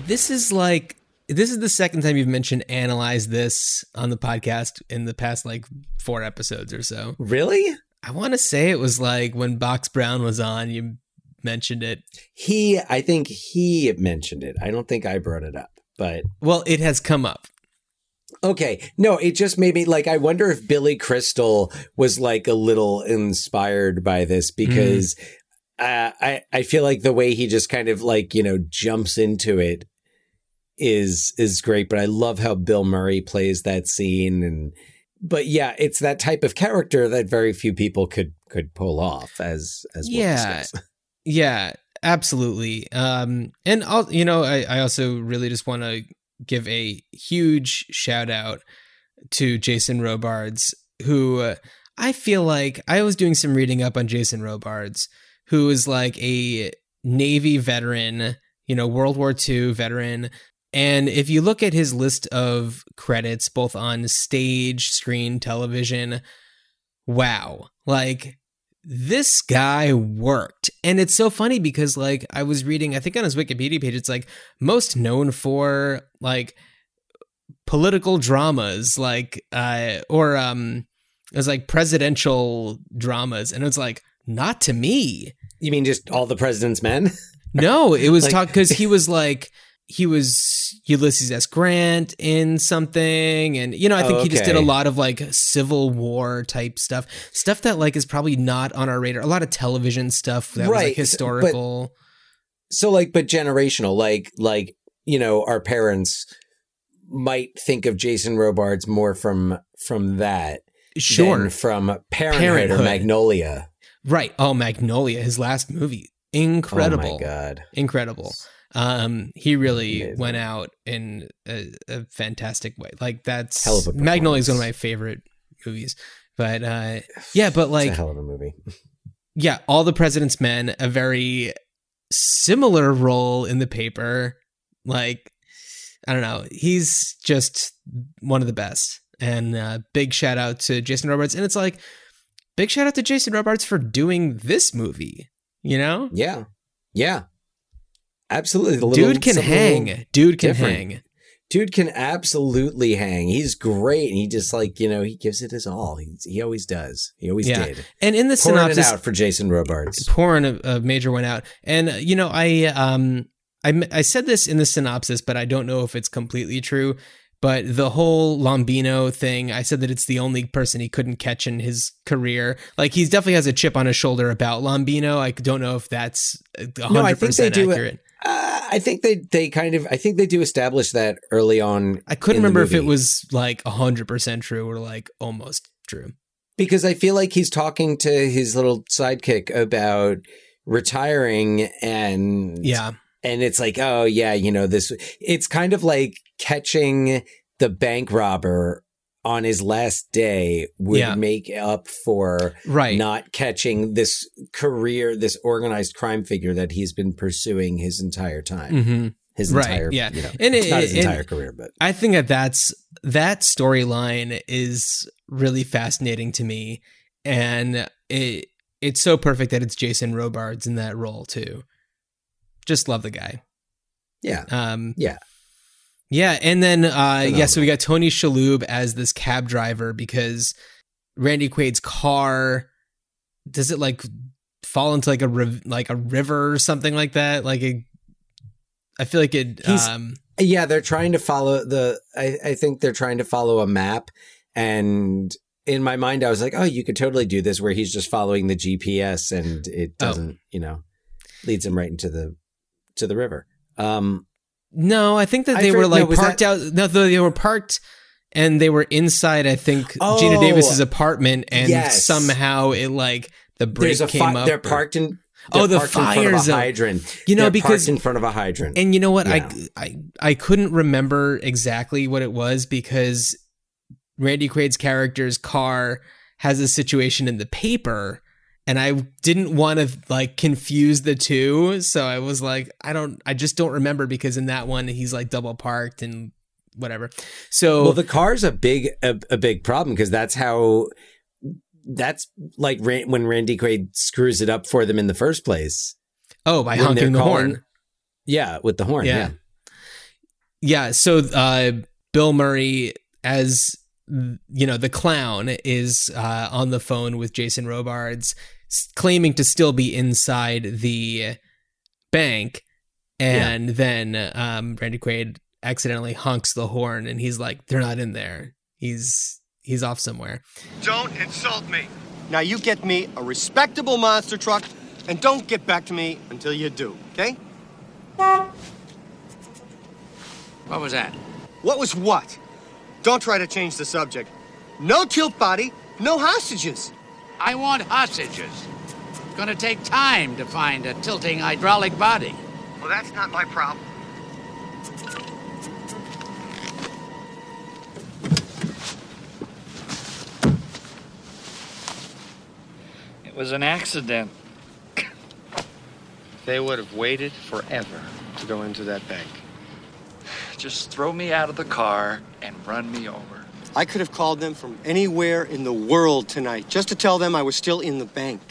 This is like this is the second time you've mentioned analyze this on the podcast in the past like four episodes or so. Really? I want to say it was like when Box Brown was on, you mentioned it. He, I think he mentioned it. I don't think I brought it up, but Well, it has come up. okay. No, it just made me like, I wonder if Billy Crystal was like a little inspired by this because uh, I, I feel like the way he just kind of like, you know, jumps into it is, is great. But I love how Bill Murray plays that scene. And, but yeah, it's that type of character that very few people could, could pull off as, as we'll Yeah. (laughs) Yeah, absolutely. Um, and I'll, you know, I, I also really just want to give a huge shout out to Jason Robards, who uh, I feel like I was doing some reading up on Jason Robards, who is like a Navy veteran, you know, World War II veteran. And if you look at his list of credits, both on stage, screen, television, wow. Like, this guy worked. And it's so funny because, like, I was reading, I think on his Wikipedia page, it's like most known for, like, political dramas, like, uh, or, um, it was like presidential dramas. And it was like, not to me. You mean just all the president's men? No, it was (laughs) Like- talk because he was like he was Ulysses S. Grant in something, and you know I think Oh, he just did a lot of like Civil War type stuff, stuff that like is probably not on our radar. A lot of television stuff that was Right, like but- historical. so like but generational like like you know our parents might think of jason robards more from from that Sure. than from parenthood, Parenthood. or magnolia right. Oh, Magnolia, his last movie, incredible. oh my god incredible. Um, he really Amazing. went out in a, a fantastic way. Like that's Hell of a Magnolia is one of my favorite movies. But uh, yeah, but it's like a hell of a movie (laughs) yeah, all the President's Men, a very similar role in the paper. Like, I don't know, he's just one of the best. And uh, big shout out to Jason Robards. And it's like, big shout out to Jason Robards for doing this movie. You know, yeah yeah absolutely dude can hang. Dude can different. hang. dude can absolutely hang he's great and he just like you know he gives it his all he, he always does he always Yeah. did And in the pouring it synopsis, out for jason robards pouring a, a major one out. And uh, you know, I um I, I said this in the synopsis, but I don't know if it's completely true. But the whole Lombino thing, I said that it's the only person he couldn't catch in his career. Like he definitely has a chip on his shoulder about Lombino. I don't know if that's hundred no i think they percent do accurate. Uh, i think they they kind of i think they do establish that early on I couldn't remember if it was like hundred percent true or like almost true. because I feel like he's talking to his little sidekick about retiring and Yeah, and it's like oh yeah you know this it's kind of like catching the bank robber on his last day would Yeah. make up for right. not catching this career this organized crime figure that he's been pursuing his entire time hmm his Right, entire yeah. you know And it- not his entire career but I think that that's that storyline is really fascinating to me, and it it's so perfect that it's Jason Robards in that role too. Just love the guy. yeah Um, yeah yeah, and then uh, yeah, so we got Tony Shalhoub as this cab driver because Randy Quaid's car does it like fall into like a riv- like a river or something like that. Like a, I feel like it. He's- Um, Yeah, they're trying to follow the. I, I think they're trying to follow a map, and in my mind, I was like, "Oh, you could totally do this," where he's just following the GPS, and it Oh. doesn't, you know, leads him right into the to the river. Um, no, I think that they for- were no, like was parked out. No, they were parked. And they were inside, I think, Geena Oh, Davis's apartment, and yes. somehow it like the brake a came fi- up. They're or- parked in. Oh, they're the parked fire zone. hydrant. You know, They're because- in front of a hydrant. And you know what? Yeah. I, I I couldn't remember exactly what it was because Randy Quaid's character's car has a situation in the paper and I didn't want to like confuse the two, so I was like I don't I just don't remember because in that one he's like double parked and whatever. So well, the car's a big a, a big problem because that's how. That's like Ran- when Randy Quaid screws it up for them in the first place. oh, by honking the calling- horn. Yeah, with the horn. Yeah. Yeah. Yeah, so uh, Bill Murray as you know the clown is uh, on the phone with Jason Robards, claiming to still be inside the bank, and then um, Randy Quaid accidentally honks the horn, and he's like, "They're not in there. He's he's off somewhere." Don't insult me. Now you get me a respectable monster truck, and don't get back to me until you do, okay? What was that? What was what? Don't try to change the subject. No tilt body, no hostages. I want hostages. It's gonna take time to find a tilting hydraulic body. Well, that's not my problem. It was an accident. They would have waited forever to go into that bank. Just throw me out of the car and run me over. I could have called them from anywhere in the world tonight just to tell them I was still in the bank.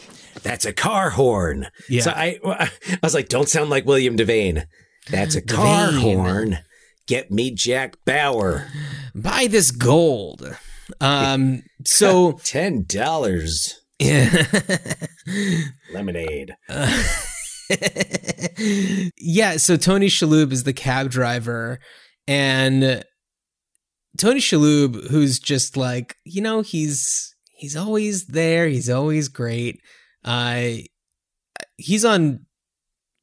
That's a car horn. Yeah. So I, (laughs) I was like, don't sound like William Devane. That's a car Devane. horn. Get me Jack Bauer. Buy this gold. Um, (laughs) so Ten dollars yeah. (laughs) lemonade. yeah, so Tony Shalhoub is the cab driver, and Tony Shalhoub, who's just like you know, he's he's always there, he's always great. Uh, he's on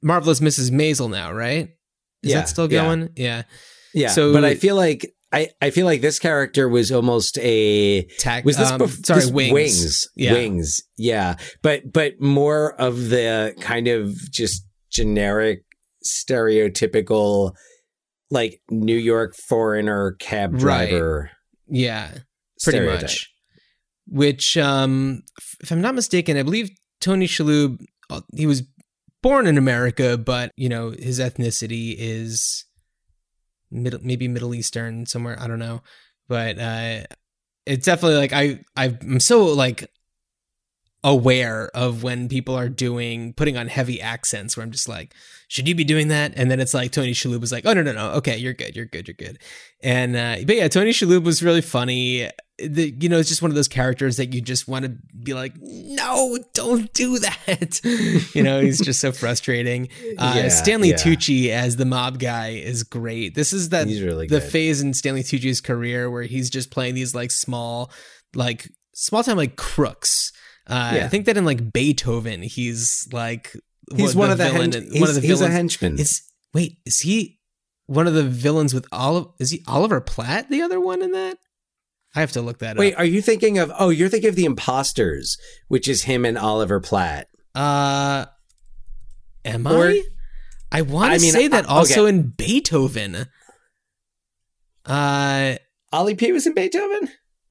Marvelous Mrs. Maisel now, right? Is Yeah, that still going? Yeah. Yeah. So- but I feel like I, I feel like this character was almost a Tag- was this um, bef- sorry, this Wings. wings Yeah. wings yeah but but more of the kind of just generic stereotypical like New York foreigner cab Right. driver Yeah, pretty stereotype. much. Which, um, if I'm not mistaken, I believe Tony Shalhoub, uh, he was born in America, but you know his ethnicity is middle, maybe Middle Eastern somewhere. I don't know, but uh, it's definitely like I I'm so like aware of when people are doing putting on heavy accents where I'm just like, should you be doing that? And then it's like Tony Shalhoub was like, oh no no no, okay, you're good, you're good, you're good. And uh, but yeah, Tony Shalhoub was really funny. The, you know, it's just one of those characters that you just want to be like, no, don't do that. (laughs) you know, he's just so frustrating. (laughs) Uh, Yeah, Stanley yeah. Tucci as the mob guy is great. This is that really the good. phase in Stanley Tucci's career where he's just playing these like small, like small time like crooks. Uh, I think that in like Beethoven, he's like He's one of the villain. hen- one of the he's- he's a villains. henchman. Is wait, is he one of the villains with Oliver? Is he Oliver Platt? The other one in that? I have to look that wait up. are you thinking of oh you're thinking of the imposters which is him and Oliver Platt Uh, am Or- I? I want to I mean, say that also okay. in Beethoven. Uh, Ollie P was in Beethoven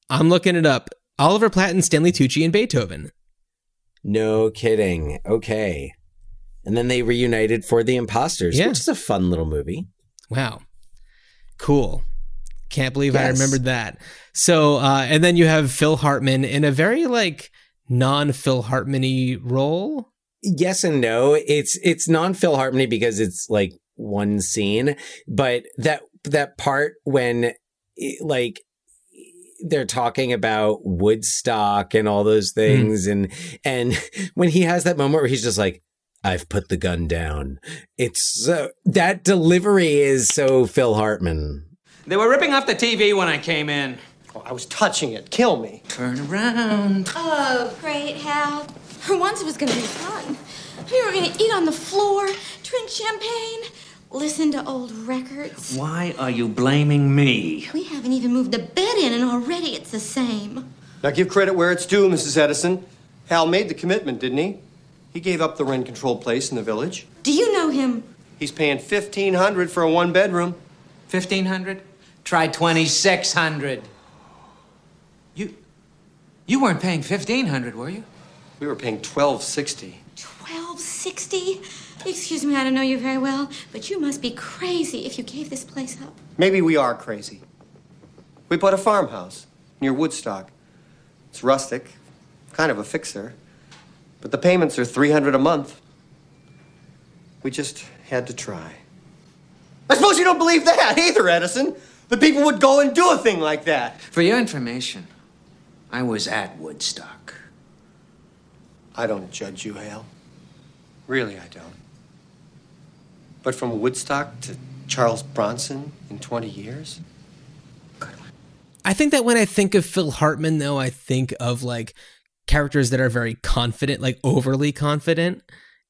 I'm looking it up. Oliver Platt and Stanley Tucci and Beethoven. no kidding okay and then they reunited for the imposters Yeah. which is a fun little movie Wow. Cool. Can't believe I remembered that. So, uh, and then you have Phil Hartman in a very like non Phil Hartman role. yes and no it's it's non phil harmony because it's like one scene but that that part when it, like they're talking about Woodstock and all those hmm. things, and and (laughs) when he has that moment where he's just like, "I've put the gun down," it's so that delivery is so Phil Hartman. They were ripping off the TV when I came in. Oh, I was touching it. Kill me. Turn around. Oh, great, Hal. For once it was gonna be fun. We were gonna eat on the floor, drink champagne, listen to old records. Why are you blaming me? We haven't even moved the bed in, and already it's the same. Now give credit where it's due, Mrs. Edison. Hal made the commitment, didn't he? He gave up the rent control place in the village. Do you know him? He's paying 1500 for a one bedroom. 1500? Try 2600. You You weren't paying 1500, were you? We were paying 1260. 1260? Excuse me, I don't know you very well, but you must be crazy if you gave this place up. Maybe we are crazy. We bought a farmhouse near Woodstock. It's rustic, kind of a fixer, but the payments are 300 a month. We just had to try. I suppose you don't believe that either, Edison. The people would go and do a thing like that. For your information, I was at Woodstock. I don't judge you, Hale. Really, I don't. But from Woodstock to Charles Bronson in 20 years? I think that when I think of Phil Hartman, though, I think of like characters that are very confident, like overly confident,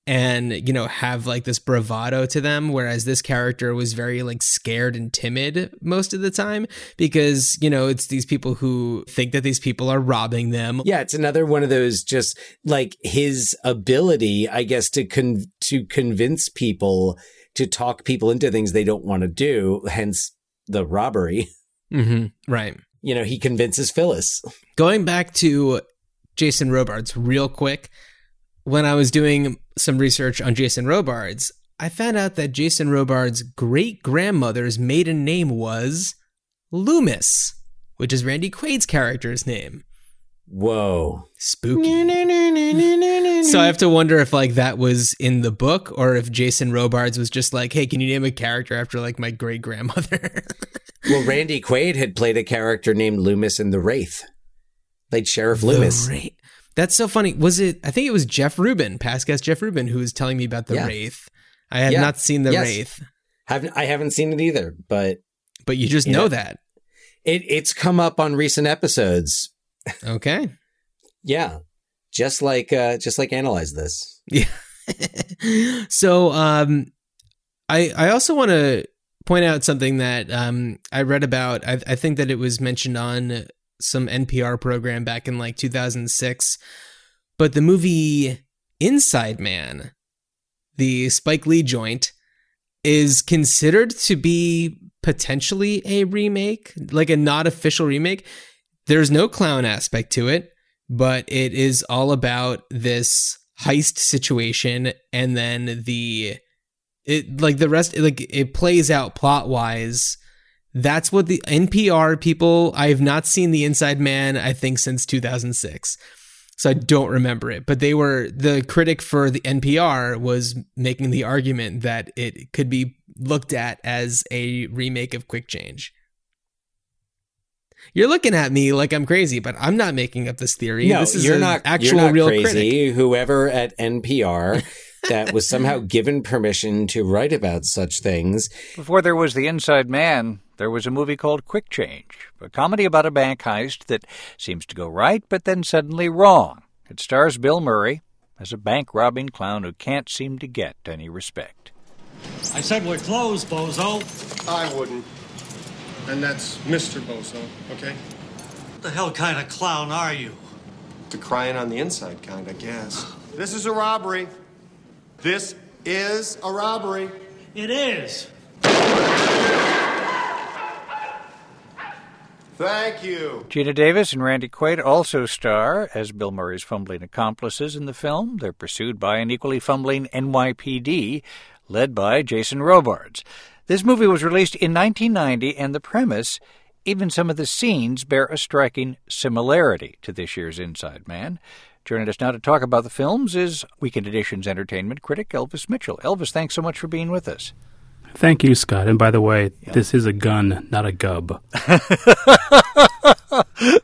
and you know have like this bravado to them. Whereas this character was very like scared and timid most of the time because you know it's these people who think that these people are robbing them. Yeah, it's another one of those just like his ability, I guess, to con- to convince people to talk people into things they don't want to do. Hence the robbery. Mm-hmm. Right. You know, he convinces Phyllis. Going back to Jason Robards real quick, when I was doing some research on Jason Robards, I found out that Jason Robards' great grandmother's maiden name was Loomis, which is Randy Quaid's character's name. Whoa. Spooky. (laughs) so I have to wonder if like that was in the book or if Jason Robards was just like, "Hey, can you name a character after like my great grandmother?" (laughs) well, Randy Quaid had played a character named Loomis in The Wraith. Played Sheriff Loomis. The Wraith. That's so funny. Was it? I think it was Jeff Rubin, past guest Jeff Rubin, who was telling me about the Yeah. Wraith. I have Yeah. not seen the Yes. Wraith, Haven't I haven't seen it either, but but you just Yeah. know that. it it's come up on recent episodes. Okay. Yeah. Just like uh just like analyze this. Yeah. (laughs) so um I I also want to point out something that um I read about. I I think that it was mentioned on some NPR program back in like 2006. But the movie Inside Man, the Spike Lee joint is considered to be potentially a remake, like a not official remake. There's no clown aspect to it, but it is all about this heist situation and then the it like the rest like it plays out plot wise that's what the npr people i have not seen the inside man i think since 2006 so i don't remember it but they were the critic for the npr was making the argument that it could be looked at as a remake of quick change you're looking at me like i'm crazy but i'm not making up this theory No, this is you're not actual you're not real crazy. critic Whoever at NPR (laughs) that was somehow given permission to write about such things. Before there was The Inside Man, there was a movie called Quick Change, a comedy about a bank heist that seems to go right but then suddenly wrong. It stars Bill Murray as a bank robbing clown who can't seem to get any respect. I said we're closed, bozo. I wouldn't. And that's Mr. Bozo, okay? What the hell kind of clown are you? The crying on the inside kind, I guess. (gasps) This is a robbery. This is a robbery. It is. Thank you. Geena Davis and Randy Quaid also star as Bill Murray's fumbling accomplices in the film. They're pursued by an equally fumbling NYPD, led by Jason Robards. This movie was released in 1990, and the premise, even some of the scenes, bear a striking similarity to this year's Inside Man. Joining us now to talk about the films is Weekend Edition's entertainment critic Elvis Mitchell. Elvis, thanks so much for being with us. Thank you, Scott. And by the way, this is a gun, not a gub. (laughs)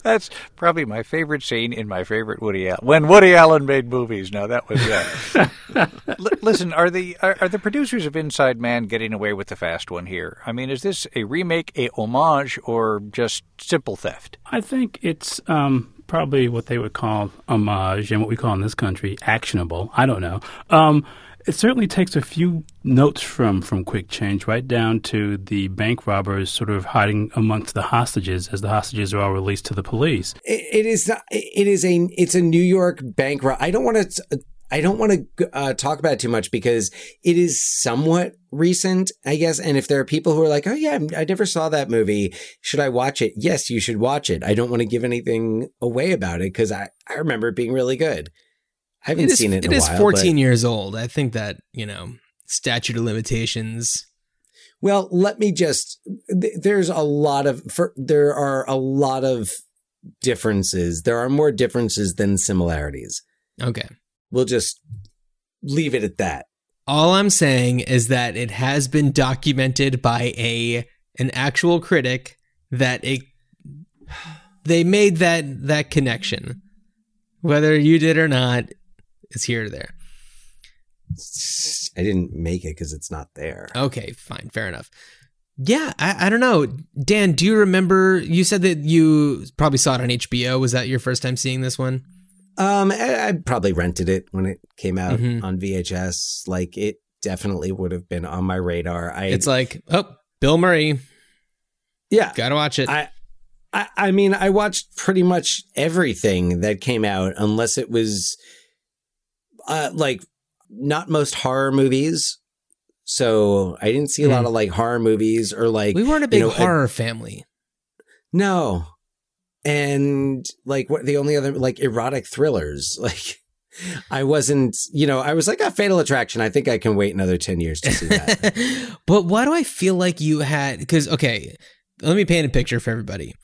That's probably my favorite scene in my favorite Woody Allen. When Woody Allen made movies. Now that was yeah. (laughs) L- listen, are the are, are the producers of Inside Man getting away with the fast one here? I mean, is this a remake, a homage, or just simple theft? I think it's um, probably what they would call homage and what we call in this country actionable. I don't know. Um, it certainly takes a few notes from from Quick Change, right down to the bank robbers sort of hiding amongst the hostages as the hostages are all released to the police. It, it is it is a it's a New York bank robbery. I don't want to I don't want to uh, talk about it too much because it is somewhat recent, I guess. And if there are people who are like, "Oh yeah, I never saw that movie. Should I watch it?" Yes, you should watch it. I don't want to give anything away about it because I I remember it being really good. I haven't It is- seen it. In It is while, 14 but- years old. I think that you know statute of limitations. Well, let me just. th- There's a lot of. For, there are a lot of differences. There are more differences than similarities. Okay. We'll just leave it at that. All I'm saying is that it has been documented by a an actual critic that it they made that that connection. Whether you did or not, it's here or there. I didn't make it because it's not there. Okay, fine, fair enough. Yeah, I, I don't know. Dan, do you remember you said that you probably saw it on HBO? Was that your first time seeing this one? Um, I, I probably rented it when it came out Mhm. on VHS. Like it definitely would have been on my radar. I It's like, oh, Bill Murray. Yeah. Gotta watch it. I, I I mean, I watched pretty much everything that came out, unless it was, uh, like not most horror movies. So I didn't see a lot Hmm. of like horror movies or like we weren't a you big know, horror family. no, and like what the only other like erotic thrillers (laughs) like. I wasn't, you know, I was like a fatal attraction. I think I can wait another 10 years to see that. (laughs) But why do I feel like you had? Because okay, let me paint a picture for everybody.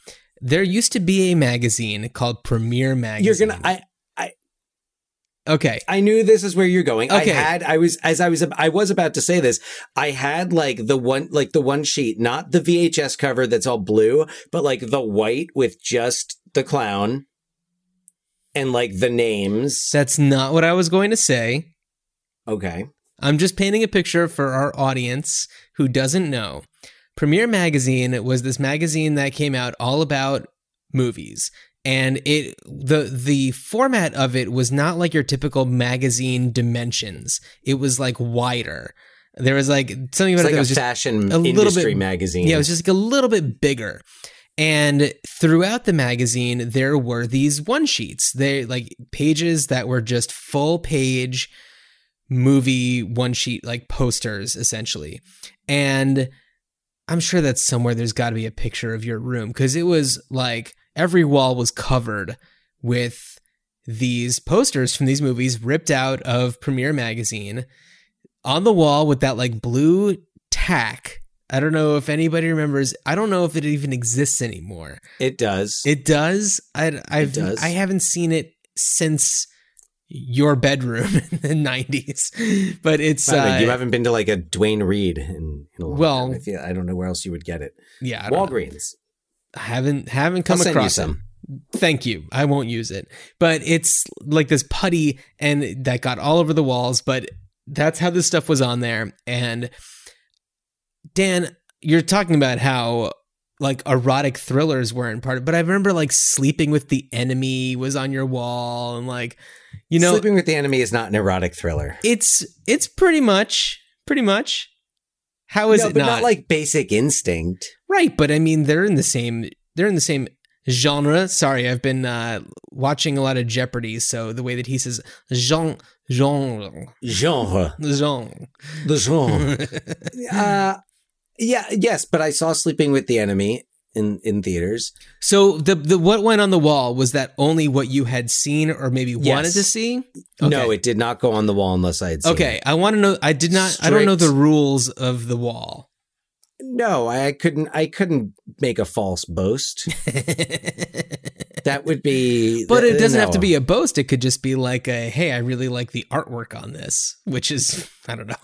There used to be a magazine called Premiere Magazine. You're gonna, I, I, okay. I knew this is where you're going. Okay. I had, I was, as I was, I was about to say this. I had like the one, like the one sheet, not the VHS cover that's all blue, but like the white with just the clown and like the names. That's not what I was going to say. Okay. I'm just painting a picture for our audience who doesn't know. Premiere Magazine was this magazine that came out all about movies. And it the the format of it was not like your typical magazine dimensions. It was like wider. There was like something It's about like it that a was just fashion a little bit, magazine. Yeah, it was just like a little bit bigger. And throughout the magazine, there were these one sheets. They like pages that were just full page movie one sheet like posters essentially. And I'm sure that somewhere there's got to be a picture of your room because it was like every wall was covered with these posters from these movies ripped out of Premiere magazine on the wall with that like blue tack. I don't know if anybody remembers. I don't know if it even exists anymore. It does. It does. I I've does. I haven't seen it since your bedroom (laughs) in the 90s. But it's I don't know, uh, you haven't been to like a Duane Reade in, in a long Well- time. I, feel, I don't know where else you would get it. Yeah, I. Walgreens. Haven't haven't come I'll across them. Thank you. I won't use it. But it's like this putty and that got all over the walls, but that's how this stuff was on there. And Dan, you're talking about how like erotic thrillers weren't part of but I remember like sleeping with the enemy was on your wall and like you know Sleeping with the Enemy is not an erotic thriller. it's it's pretty much pretty much how is no, it but not? not like Basic Instinct. Right, but I mean they're in the same they're in the same genre. Sorry, I've been uh, watching a lot of Jeopardy, so the way that he says genre genre Genre. genre The genre. (laughs) uh, yeah, yes, but I saw Sleeping with the Enemy in, in theaters. So the the what went on the wall was that only what you had seen or maybe Yes. wanted to see? No, it did not go on the wall unless I had seen Okay, it. I want to know I did not I don't know the rules of the wall. No, I couldn't. I couldn't make a false boast. (laughs) that would be. But it doesn't have to be a boast. It could just be like a, hey, I really like the artwork on this, which is, (laughs) I don't know.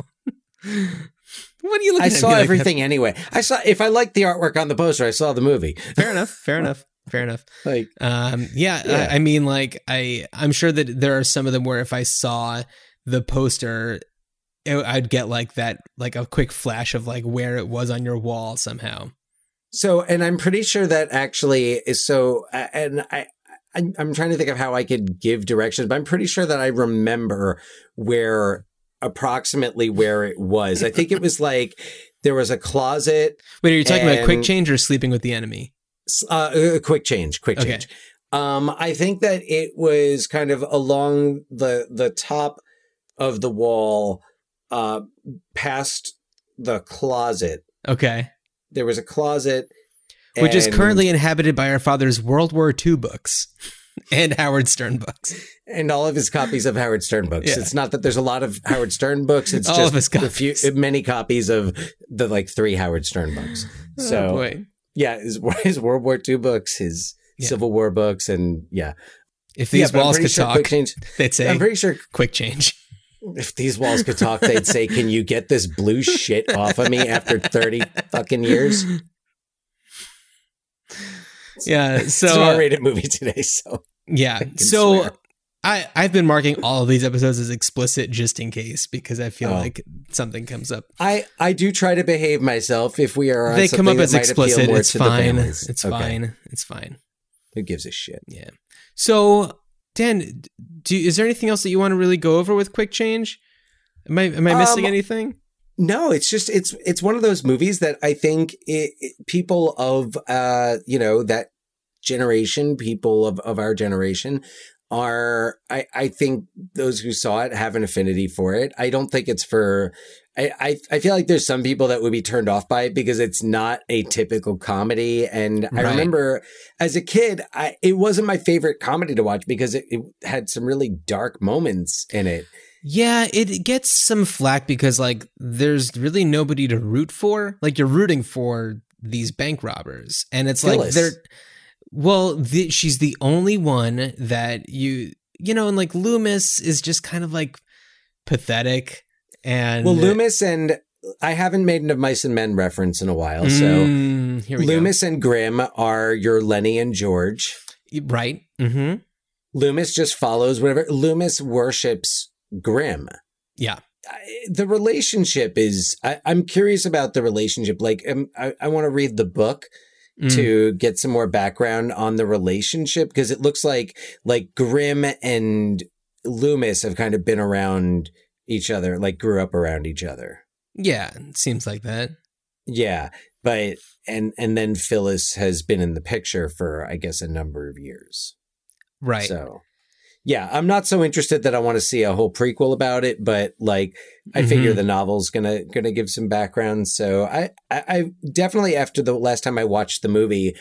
What are you looking at? I at saw like everything anyway. I saw if I liked the artwork on the poster, I saw the movie. (laughs) Fair enough. Fair enough. Fair enough. Like, Um, yeah, Yeah. I, I mean, like, I, I'm sure that there are some of them where if I saw the poster, it, I'd get like that, like a quick flash of like where it was on your wall somehow. So, and I'm pretty sure that actually is so. uh, And I, I, I'm trying to think of how I could give directions, but I'm pretty sure that I remember where approximately where it was. I think it was (laughs) like there was a closet. Wait, are you talking about quick change or sleeping with the enemy? Uh, uh, quick change, quick Okay. change. Um, I think that it was kind of along the the top of the wall, uh, past the closet. Okay. There was a closet, Which is currently inhabited by our father's World War II books (laughs) and Howard Stern books. and all of his copies of Howard Stern books. Yeah. It's not that there's a lot of Howard Stern books. It's All just of his a few, many copies of the like three Howard Stern books. Oh, So boy. yeah, his, (laughs) his World War II books, his Yeah. Civil War books, and yeah. If these I'm walls could sure talk, Change- (laughs) they'd say, I'm pretty sure quick change. If these walls could talk, they'd say, "Can you get this blue shit off of me after thirty fucking years?" Yeah. (laughs) So, it's an uh, R-rated movie today, so Yeah. can So swear. I I've been marking all of these episodes as explicit just in case because I feel Oh. like something comes up. I I do try to behave myself if we are. On they come up as that might appeal explicit. It's fine. It's Okay. fine. It's fine. Who gives a shit? Yeah. So Dan, do is there anything else that you want to really go over with Quick Change? Am I am I missing Um, anything? No, it's just it's it's one of those movies that I think it, it- people of uh you know that generation, people of of our generation are I I think those who saw it have an affinity for it. I don't think it's for I, I I feel like there's some people that would be turned off by it because it's not a typical comedy. And I remember as a kid, I it wasn't my favorite comedy to watch because it, it had some really dark moments in it. Yeah, it gets some flack because like there's really nobody to root for. Like you're rooting for these bank robbers, and it's like they're well, the, she's the only one that you you know, and like Loomis is just kind of like pathetic. And Well, Loomis and I haven't made a Mice and Men reference in a while, so Mm, here we go. Loomis and Grimm are your Lennie and George. right? Mm-hmm. Loomis just follows whatever. Loomis worships Grimm. Yeah. The relationship is. I, I'm curious about the relationship. Like, um, I, I want to read the book Mm. to get some more background on the relationship because it looks like like Grimm and Loomis have kind of been around each other, like grew up around each other. Yeah, it seems like that. Yeah, but and and then Phyllis has been in the picture for I guess a number of years. Right. So, yeah, I'm not so interested that I want to see a whole prequel about it, but like I figure Mhm. the novel's gonna gonna give some background. So I, I I definitely after the last time I watched the movie,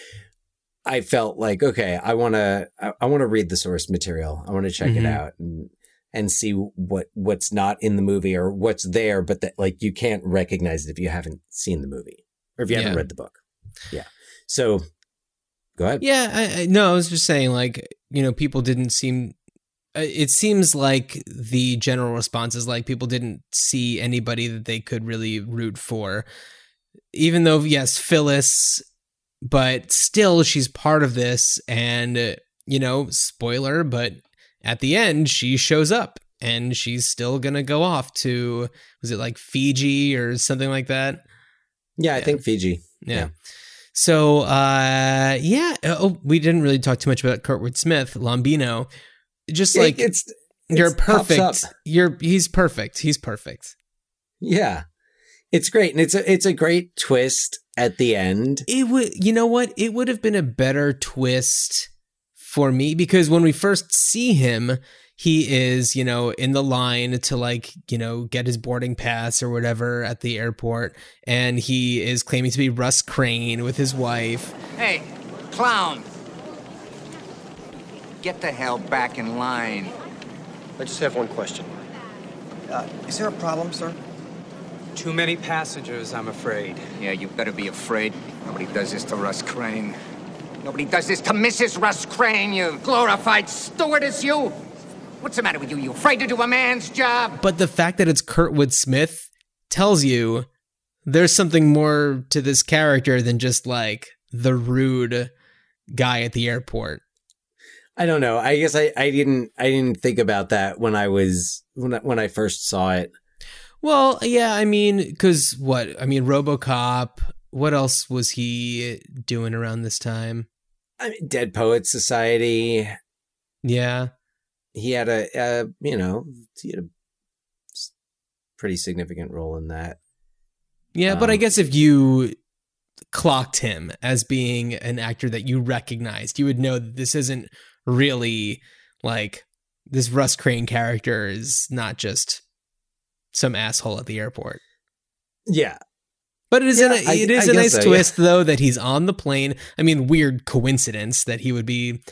I felt like okay, I want to I, I want to read the source material. I want to check it Mhm. out and and see what what's not in the movie or what's there, but that like you can't recognize it if you haven't seen the movie or if you haven't read the book. Yeah. So go ahead. Yeah, I, I, no, I was just saying, like, you know, people didn't seem. uh, It seems like the general response is like people didn't see anybody that they could really root for, even though yes, Phyllis, but still she's part of this, and you know, spoiler, but at the end she shows up and she's still gonna go off to was it like Fiji or something like that? Yeah, I think Fiji. Yeah. So, uh, yeah. Oh, we didn't really talk too much about Kurtwood Smith, Lombino. Just Yeah, like it's you're it pops perfect. You're he's perfect. He's perfect. Yeah. It's great. And it's a it's a great twist at the end. It would, you know what? It would have been a better twist for me because when we first see him, he is, you know, in the line to like, you know, get his boarding pass or whatever at the airport. And he is claiming to be Russ Crane with his wife. Hey, clown! Get the hell back in line. I just have one question. Uh, is there a problem, sir? Too many passengers, I'm afraid. Yeah, you better be afraid. Nobody does this to Russ Crane. Nobody does this to Mrs. Russ Crane, you glorified stewardess, you! What's the matter with you? You afraid to do a man's job? But the fact that it's Kurtwood Smith tells you there's something more to this character than just like the rude guy at the airport. I don't know. I guess I, I didn't I didn't think about that when I was when I, when I first saw it. Well, yeah, I mean, because what? I mean, RoboCop. What else was he doing around this time? I mean, Dead Poets Society. Yeah, he had a, a you know he had a pretty significant role in that. Yeah, but I Um, guess if you clocked him as being an actor that you recognized, you would know that this isn't really like this Russ Crane character is not just some asshole at the airport. Yeah, But it is Yeah, a, I- it is I a nice so, yeah. twist though that he's on the plane. I mean, weird coincidence that he would be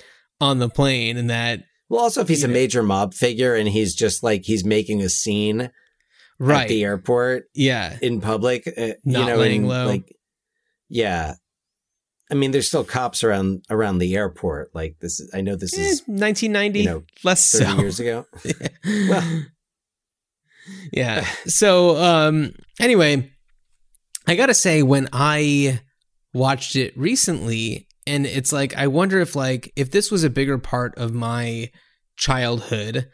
on the plane and that Well, also if he's a know. major mob figure and he's just like he's making a scene right. at the airport yeah. in public, uh, Not you know, laying and, low. like yeah. I mean, there's still cops around around the airport. Like this, is, I know this Eh, is 1990 you know, less thirty so. years ago. (laughs) well, yeah. So um anyway, I got to say when I watched it recently and it's like I wonder if like if this was a bigger part of my childhood,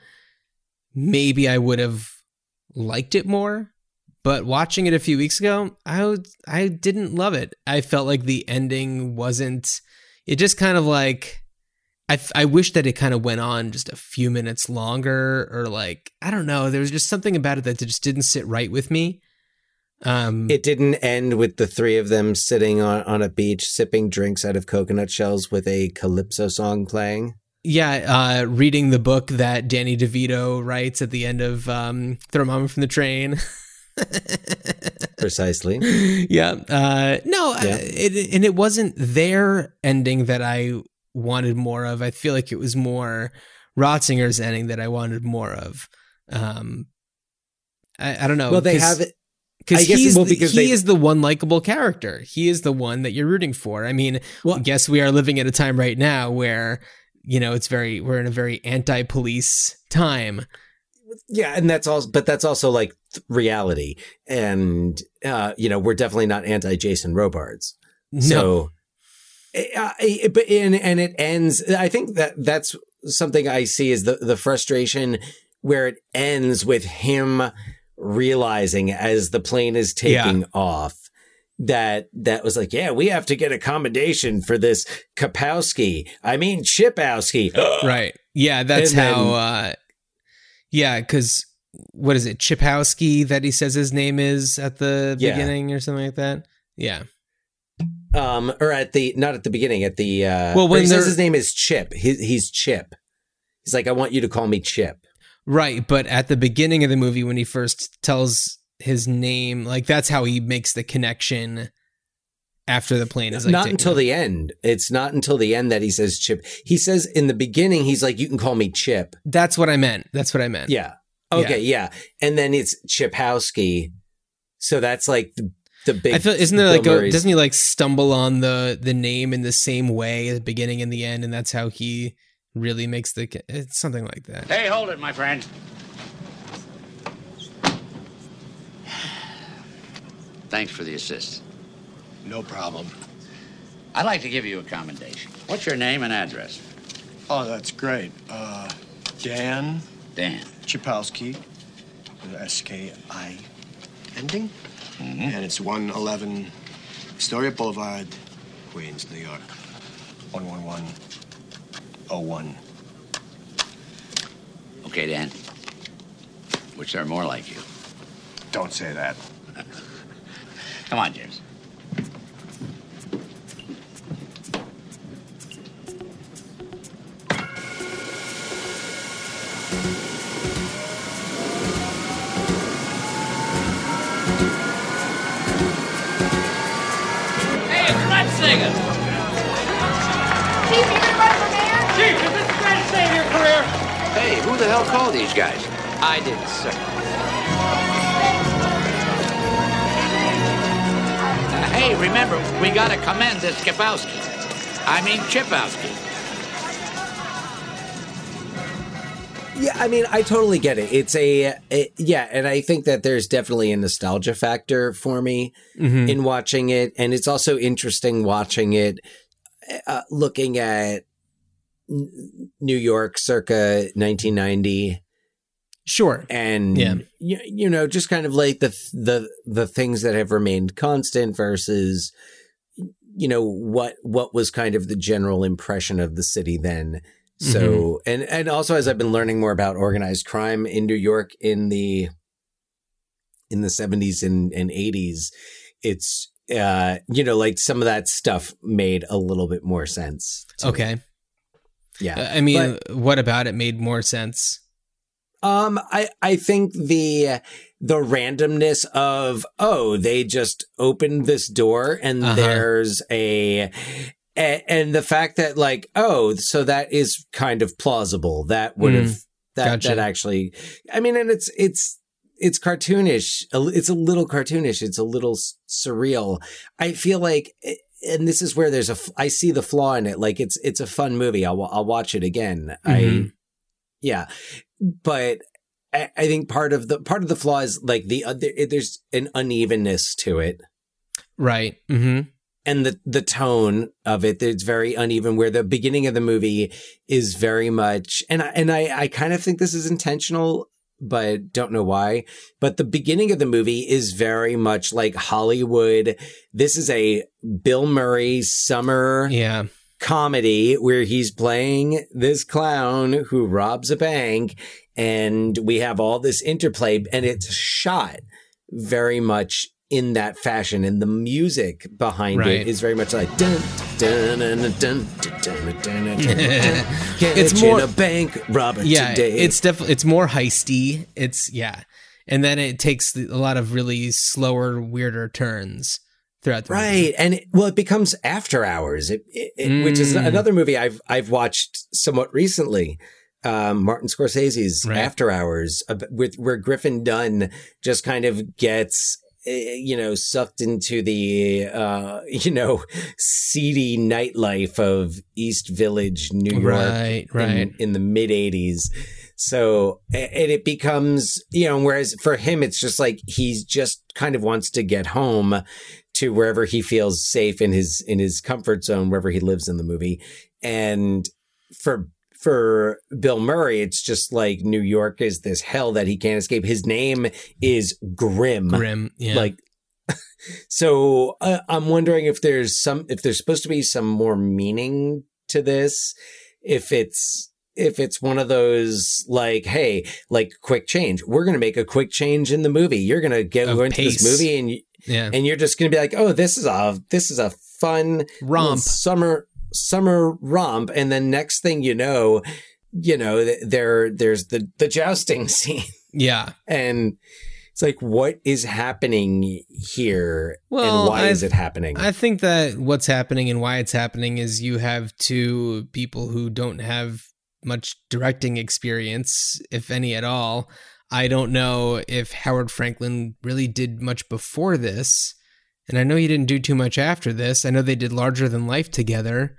maybe I would have liked it more. But watching it a few weeks ago, I I didn't love it. I felt like the ending wasn't it just kind of like I, I wish that it kind of went on just a few minutes longer or like I don't know there was just something about it that just didn't sit right with me um it didn't end with the three of them sitting on on a beach sipping drinks out of coconut shells with a calypso song playing. yeah uh reading the book that Danny DeVito writes at the end of um Throw Mama from the Train (laughs) Precisely. yeah uh no Yeah. uh, it, and it wasn't their ending that I wanted more of I feel like it was more Rotzinger's ending that I wanted more of um I, I don't know well, they have it. Because he's well, because he they- is the one likable character. He is the one that you're rooting for. I mean, I guess we are living at a time right now where you know it's very we're in a very anti-police time. Yeah, and that's also, but that's also like th- reality, and uh, you know, we're definitely not anti Jason Robards. No. So, uh, it- but and and it ends. I think that that's something I see is the the frustration where it ends with him realizing as the plane is taking off that that was like, yeah, we have to get accommodation for this Kapowski. I mean Chipowski. (gasps) right. Yeah, that's And then- how. uh Yeah, because what is it, Chipowski? That he says his name is at the Yeah. beginning or something like that. Yeah. Um, or at the not at the beginning, at the uh Well, when he says his name is Chip. He, he's Chip. He's like, I want you to call me Chip. Right, but at the beginning of the movie, when he first tells his name, like that's how he makes the connection after the plane is like not until off. the end. It's not until the end that he says Chip. He says in the beginning, he's like, you can call me Chip. That's what I meant. That's what I meant. Yeah. Okay. Yeah. And then it's Chipowski. So that's like the, the big. I feel isn't there like a, doesn't he like stumble on the the name in the same way at the beginning and the end, and that's how he really makes the it's something like that. Hey, hold it, my friend. Thanks for the assist. No problem. I'd like to give you a commendation. What's your name and address? Oh, that's great. Uh, Dan Dan. Chipowski S K I ending. Mm-hmm. And it's 111 Astoria Boulevard, Queens, New York. 11101. Okay, Dan. Which are more like you. Don't say that. (laughs) Come on, James. These guys? I did, sir. Uh, hey, remember, we gotta commend this Skipowski. I mean Chipowski. Yeah, I mean, I totally get it. It's a, it, yeah, and I think that there's definitely a nostalgia factor for me Mhm. in watching it, and it's also interesting watching it, uh, looking at New York circa 1990. Sure, and Yeah. you, you know, just kind of like the the the things that have remained constant versus you know what what was kind of the general impression of the city then so and and also as i've been learning more about organized crime in new york in the in the 70s and, and 80s it's uh you know like some of that stuff made a little bit more sense to me. Okay. yeah Uh, I mean, But- what about it made more sense? Um, I I think the the randomness of oh they just opened this door and Uh-huh. there's a, a and the fact that like oh so that is kind of plausible. That would have Mm, that gotcha. that actually I mean and it's it's it's cartoonish it's a little cartoonish. It's a little s- surreal. I feel like and this is where there's a f- I see the flaw in it. Like it's it's a fun movie. I'll I'll watch it again. I Mhm. yeah but I, I think part of the part of the flaw is like the other there's an unevenness to it Right. hmm and the the tone of it it's very uneven where the beginning of the movie is very much and I, and I I kind of think this is intentional but don't know why but the beginning of the movie is very much like Hollywood this is a Bill Murray summer Yeah comedy where he's playing this clown who robs a bank. And we have all this interplay, and it's shot very much in that fashion, and the music behind right. it is very much like it's more a bank robber yeah, today. It's definitely it's more heisty. It's yeah, and then it takes a lot of really slower, weirder turns throughout the movie. Right, and it, well, it becomes After Hours, it, it, it- which is Mm. another movie I've I've watched somewhat recently. Um, Martin Scorsese's Right. After Hours, uh, with where Griffin Dunne just kind of gets uh, you know sucked into the uh, (laughs) you know seedy nightlife of East Village, New York, Right, right. in, in the mid '80s. So, and it becomes, you know, whereas for him, it's just like he's just kind of wants to get home to wherever he feels safe in his in his comfort zone, wherever he lives in the movie. And for for Bill Murray, it's just like New York is this hell that he can't escape. His name is Grimm. Grim, yeah. Like (laughs) so uh, I'm wondering if there's some if there's supposed to be some more meaning to this if it's if it's one of those like hey like quick change we're going to make a quick change in the movie you're going to get go into this movie and Yeah. and you're just going to be like oh this is a this is a fun Romp. summer summer romp and then next thing you know you know there there's the the jousting (laughs) scene Yeah. and it's like what is happening here Well, and why I- is it happening I think that what's happening and why it's happening is you have two people who don't have much directing experience, if any at all. I don't know if Howard Franklin really did much before this. And I know he didn't do too much after this. I know they did Larger Than Life together,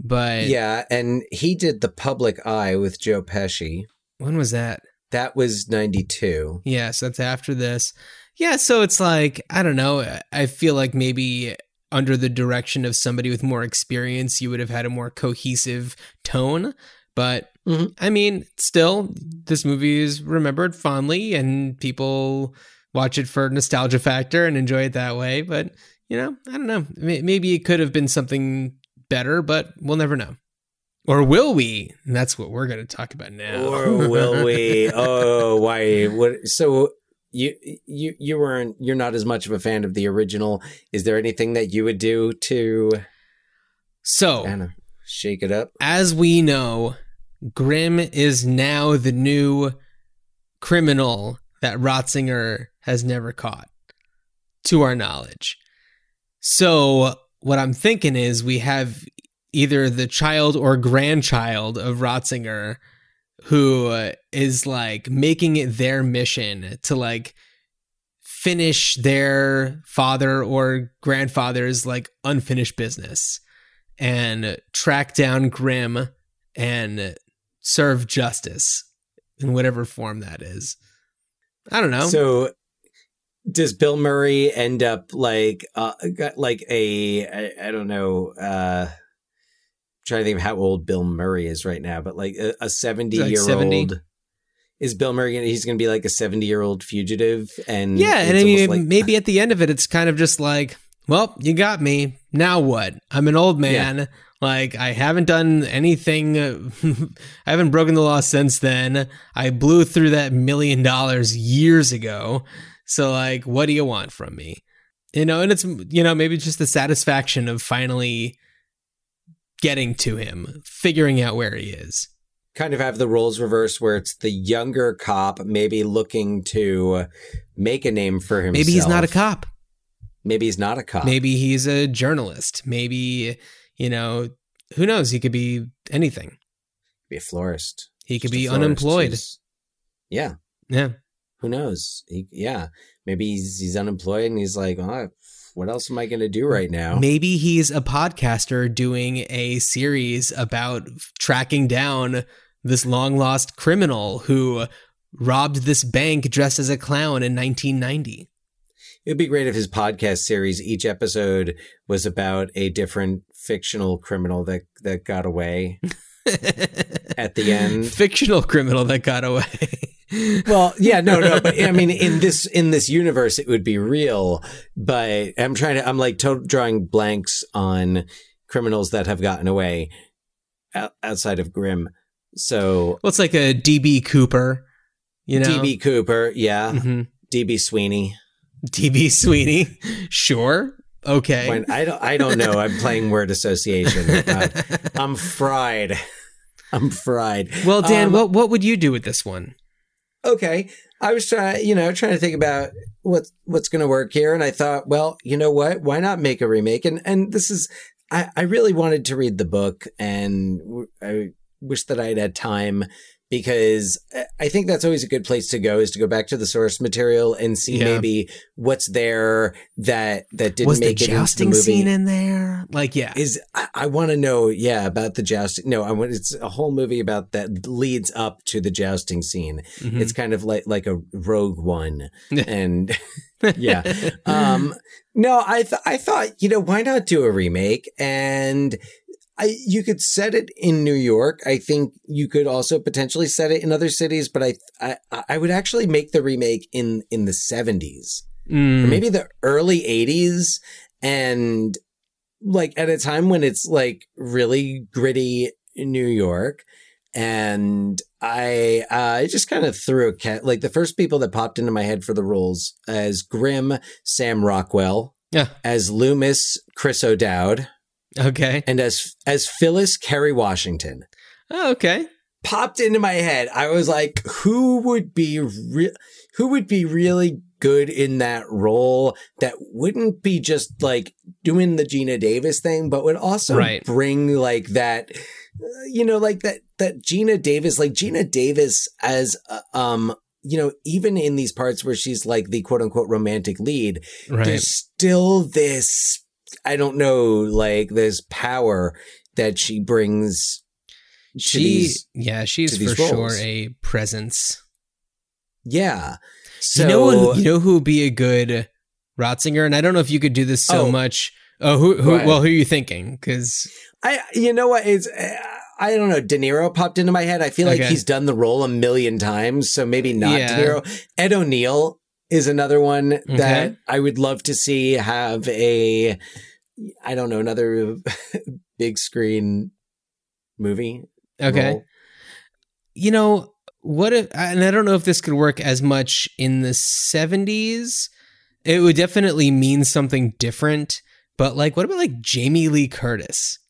but yeah and he did the public eye with joe pesci when was that? that was 92 Yes, that's after this. Yeah, so it's like, I don't know. I feel like maybe under the direction of somebody with more experience, you would have had a more cohesive tone. But mm-hmm. I mean, still, this movie is remembered fondly and people watch it for nostalgia factor and enjoy it that way. But, you know, I don't know. Maybe it could have been something better, but we'll never know. Or will we? And that's what we're going to talk about now. or will we (laughs) oh why what so you you you weren't you're not as much of a fan of the original is there anything that you would do to So, kind of shake it up as we know, Grimm is now the new criminal that Rotzinger has never caught, to our knowledge. So, what I'm thinking is we have either the child or grandchild of Rotzinger who uh, like making it their mission to like finish their father or grandfather's like unfinished business and track down Grimm and serve justice in whatever form that is. I don't know. So does Bill Murray end up like uh like a I, I don't know uh trying to think of how old Bill Murray is right now, but like a, a 70 Like year 70? old is Bill Murray gonna, he's going to be like a 70 year old fugitive and yeah, and I mean, like- maybe at the end of it, it's kind of just like, well, you got me. Now what? I'm an old man. Like I haven't done anything. uh, (laughs) I haven't broken the law since then. I blew through that million dollars years ago. So like, what do you want from me? You know, and it's you know maybe just the satisfaction of finally getting to him, figuring out where he is. kind of have the roles reversed where it's the younger cop maybe looking to make a name for himself. Maybe he's not a cop. Maybe he's not a cop. Maybe he's a journalist. Maybe, you know, who knows? He could be anything. be a florist. He could Just be unemployed. who's- Yeah. Yeah. Who knows? He, yeah. Maybe he's, he's unemployed and he's like, oh, what else am I going to do right now? Maybe he's a podcaster doing a series about tracking down this long lost criminal who robbed this bank dressed as a clown in 1990. It'd be great if his podcast series, each episode was about a different fictional criminal that, that got away (laughs) at the end. Fictional criminal that got away. (laughs) well, yeah, no, no, but I mean, in this in this universe, it would be real. But I'm trying to, I'm like to- drawing blanks on criminals that have gotten away out- outside of Grimm. So Well, it's like a DB Cooper, you know? DB Cooper, yeah, Mhm. DB Sweeney. DB Sweeney. (laughs) Sure. Okay. When I don't, I don't know. I'm playing word association. (laughs) Uh, I'm fried. I'm fried. well, Dan, Um, what what would you do with this one? okay i was trying you know trying to think about what what's going to work here and i thought well you know what why not make a remake and and this is i i really wanted to read the book and i wish that i had had time because I- i think that's always a good place to go is to go back to the source material and see Yeah. maybe what's there that that didn't Was the make it into the jousting movie scene in there? Like, yeah. is I, I want to know, yeah, about the jousting. No, I want it's a whole movie about that leads up to the jousting scene. Mhm. It's kind of like like a Rogue One, and (laughs) yeah. Um, no, I th- I thought you know why not do a remake and. I, you could set it in New York. I think you could also potentially set it in other cities, but I, I, I would actually make the remake in, in the seventies Mm. maybe the early 80s and like at a time when it's like really gritty New York and I uh, I just kind of threw a cat like the first people that popped into my head for the roles as Grimm Sam Rockwell Yeah. as Loomis Chris O'Dowd Okay. and as as Phyllis Kerry Washington Oh, okay. popped into my head. I was like, who would be re- who would be really good in that role that wouldn't be just like doing the Geena Davis thing, but would also Right. bring like that, uh, you know, like that that Geena Davis, like Geena Davis as uh, um. You know, even in these parts where she's like the quote unquote romantic lead, Right. there's still this, I don't know, like this power that she brings She, these yeah, she's for these sure a presence. Yeah. So you know, who, you know who would be a good Rotzinger, and I don't know if you could do this so Oh. much. Oh, who? Who ahead. well, who are you thinking? Because I you know what it's uh, I don't know. De Niro popped into my head. I feel like Okay. he's done the role a million times, so maybe not Yeah. De Niro. Ed O'Neill is another one Okay. that I would love to see have a I don't know another (laughs) big screen movie. Okay. role. you know what if and i don't know if this could work as much in the 70s it would definitely mean something different but like what about like jamie lee curtis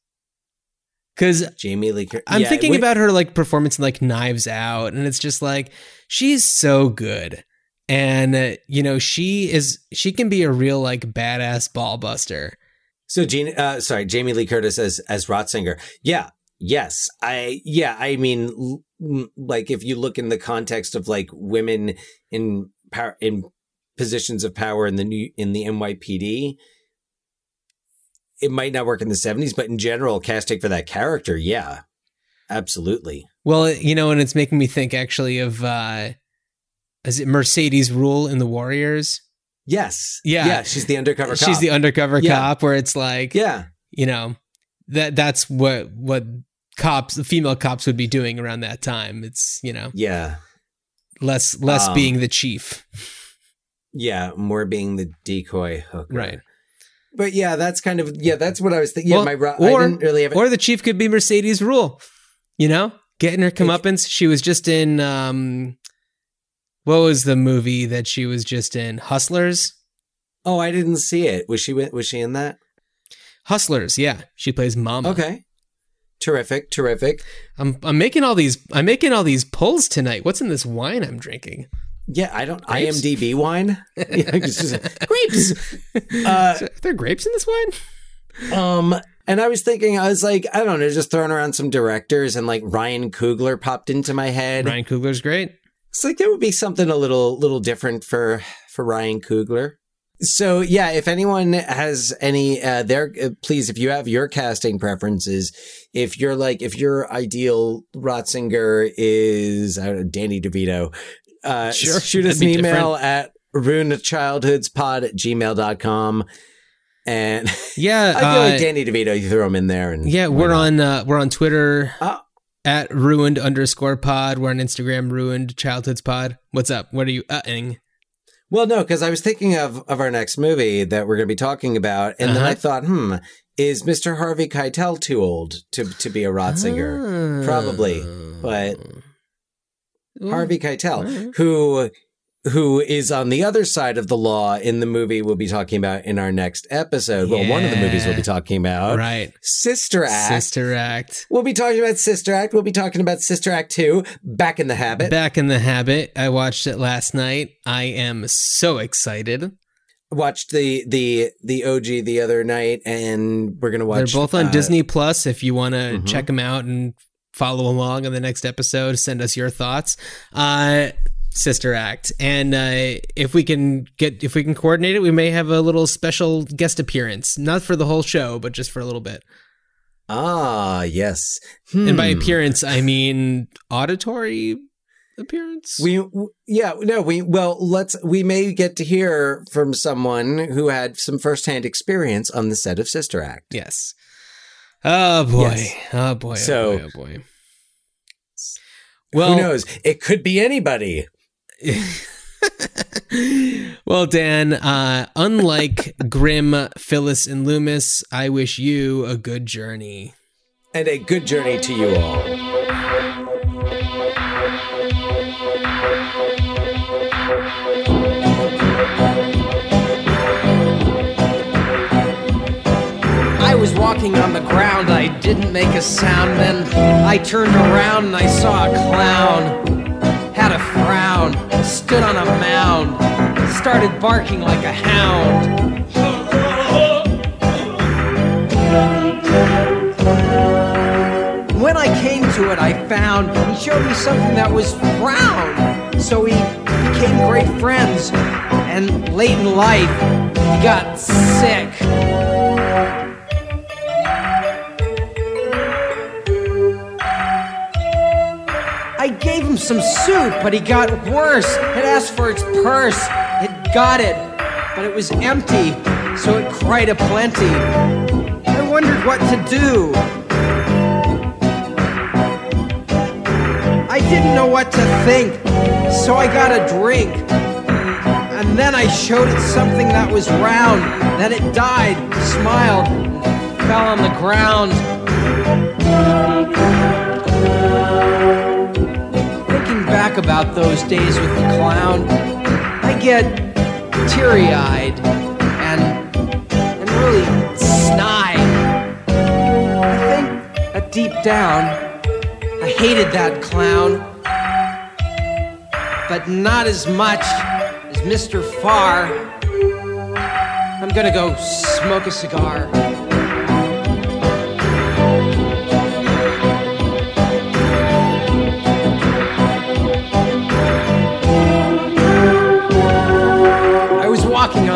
because Jamie Lee. Cur- i'm Yeah, thinking wait- about her like performance in like knives out and it's just like she's so good and uh, you know she is she can be a real like badass ball buster So Gene, uh, sorry, Jamie Lee Curtis as as Rotzinger. Yeah, yes, I yeah, I mean, l- like if you look in the context of like women in power in positions of power in the new in the NYPD, it might not work in the seventies, but in general, casting for that character, yeah, Absolutely. Well, you know, and it's making me think actually of uh is it Mercedes Ruehl in the Warriors? Yes. Yeah. Yeah. She's the undercover cop. She's the undercover Yeah. cop where it's like Yeah. you know, that that's what what cops the female cops would be doing around that time. It's, you know, Yeah. less less Um, being the chief. Yeah. More being the decoy hooker. Right. But yeah, that's kind of yeah. That's what I was thinking. Well, yeah, my ro- or, I didn't really have. or the chief could be Mercedes Ruehl. You know, getting her comeuppance. She was just in um, what was the movie that she was just in? Hustlers. oh, I didn't see it. Was she? Was she in that? Hustlers. Yeah, she plays Mama. Okay. Terrific. Terrific. I'm I'm making all these I'm making all these pulls tonight. What's in this wine I'm drinking? Yeah, I don't. Grapes? IMDb wine. (laughs) Yeah, grapes. (laughs) Uh, Are there grapes in this wine? Um, and I was thinking, I was like, I don't know, just throwing around some directors, and like Ryan Coogler popped into my head. Ryan Coogler's great. It's like there would be something a little, little different for for Ryan Coogler. So yeah, if anyone has any, uh, there, uh, please, if you have your casting preferences, if you're like, if your ideal Rotzinger is I don't know, Danny DeVito, uh, Sure, shoot us an email different. at ruinedchildhoodspod at gmail.com. And (laughs) Yeah, I feel uh, like Danny DeVito, you throw him in there, and Yeah, we're on uh, we're on Twitter Oh. At ruined underscore pod. We're on Instagram ruined childhoods pod. What's up? What are you uh-ing? Well, no, because I was thinking of of our next movie that we're going to be talking about, and then Uh-huh. I thought, hmm, is Mr. Harvey Keitel too old to to be a Rotzinger? Probably, but Harvey Keitel, who who is on the other side of the law in the movie we'll be talking about in our next episode. Well, one of the movies we'll be talking about, Right. Sister Act. Sister Act. We'll be talking about Sister Act. We'll be talking about Sister Act Two, Back in the Habit. Back in the habit. I watched it last night. I am so excited. Watched the the the OG the other night, and we're gonna watch. They're both on uh, Disney Plus. If you want to Mhm. check them out and follow along on the next episode, send us your thoughts. Uh, Sister Act, and uh, if we can get if we can coordinate it, we may have a little special guest appearance, not for the whole show, but just for a little bit. Ah, yes. And by Hmm. appearance, I mean auditory appearance. We yeah no we well let's we may get to hear from someone who had some firsthand experience on the set of Sister Act. Yes. Oh boy. Yes. Oh boy. So- oh boy. Oh boy. Well, Who knows? It could be anybody. (laughs) Well, Dan, uh, unlike Grimm, Phyllis, and Loomis, I wish you a good journey. And a good journey to you all. I was walking on the ground, I didn't make a sound. Then I turned around and I saw a clown. Stood on a mound, started barking like a hound. When I came to it, I found he showed me something that was brown. So we became great friends, and late in life, he got sick. Some soup, but he got worse. It asked for its purse. It got it, but it was empty, so it cried a plenty. I wondered what to do. I didn't know what to think, so I got a drink. And then I showed it something that was round. Then it died, smiled, fell on the ground. About those days with the clown, I get teary eyed and, and really snide. I think that deep down, I hated that clown, but not as much as Mr. Farr. I'm gonna go smoke a cigar.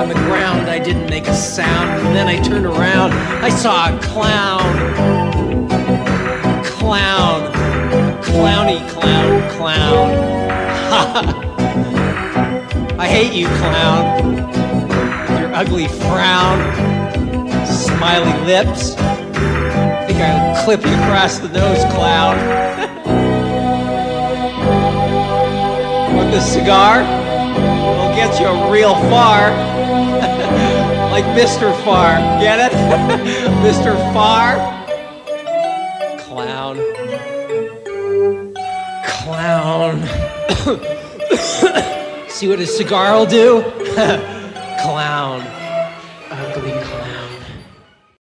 On the ground, I didn't make a sound, and then I turned around. I saw a clown. Clown. Clowny clown clown. (laughs) I hate you, clown. With your ugly frown, smiley lips. I think I'll clip you across the nose, clown. (laughs) Want this cigar? It'll get you real far. Like Mr. Far. Get it? (laughs) Mr. Far? Clown. Clown. (coughs) See what a cigar will do? (laughs) Clown.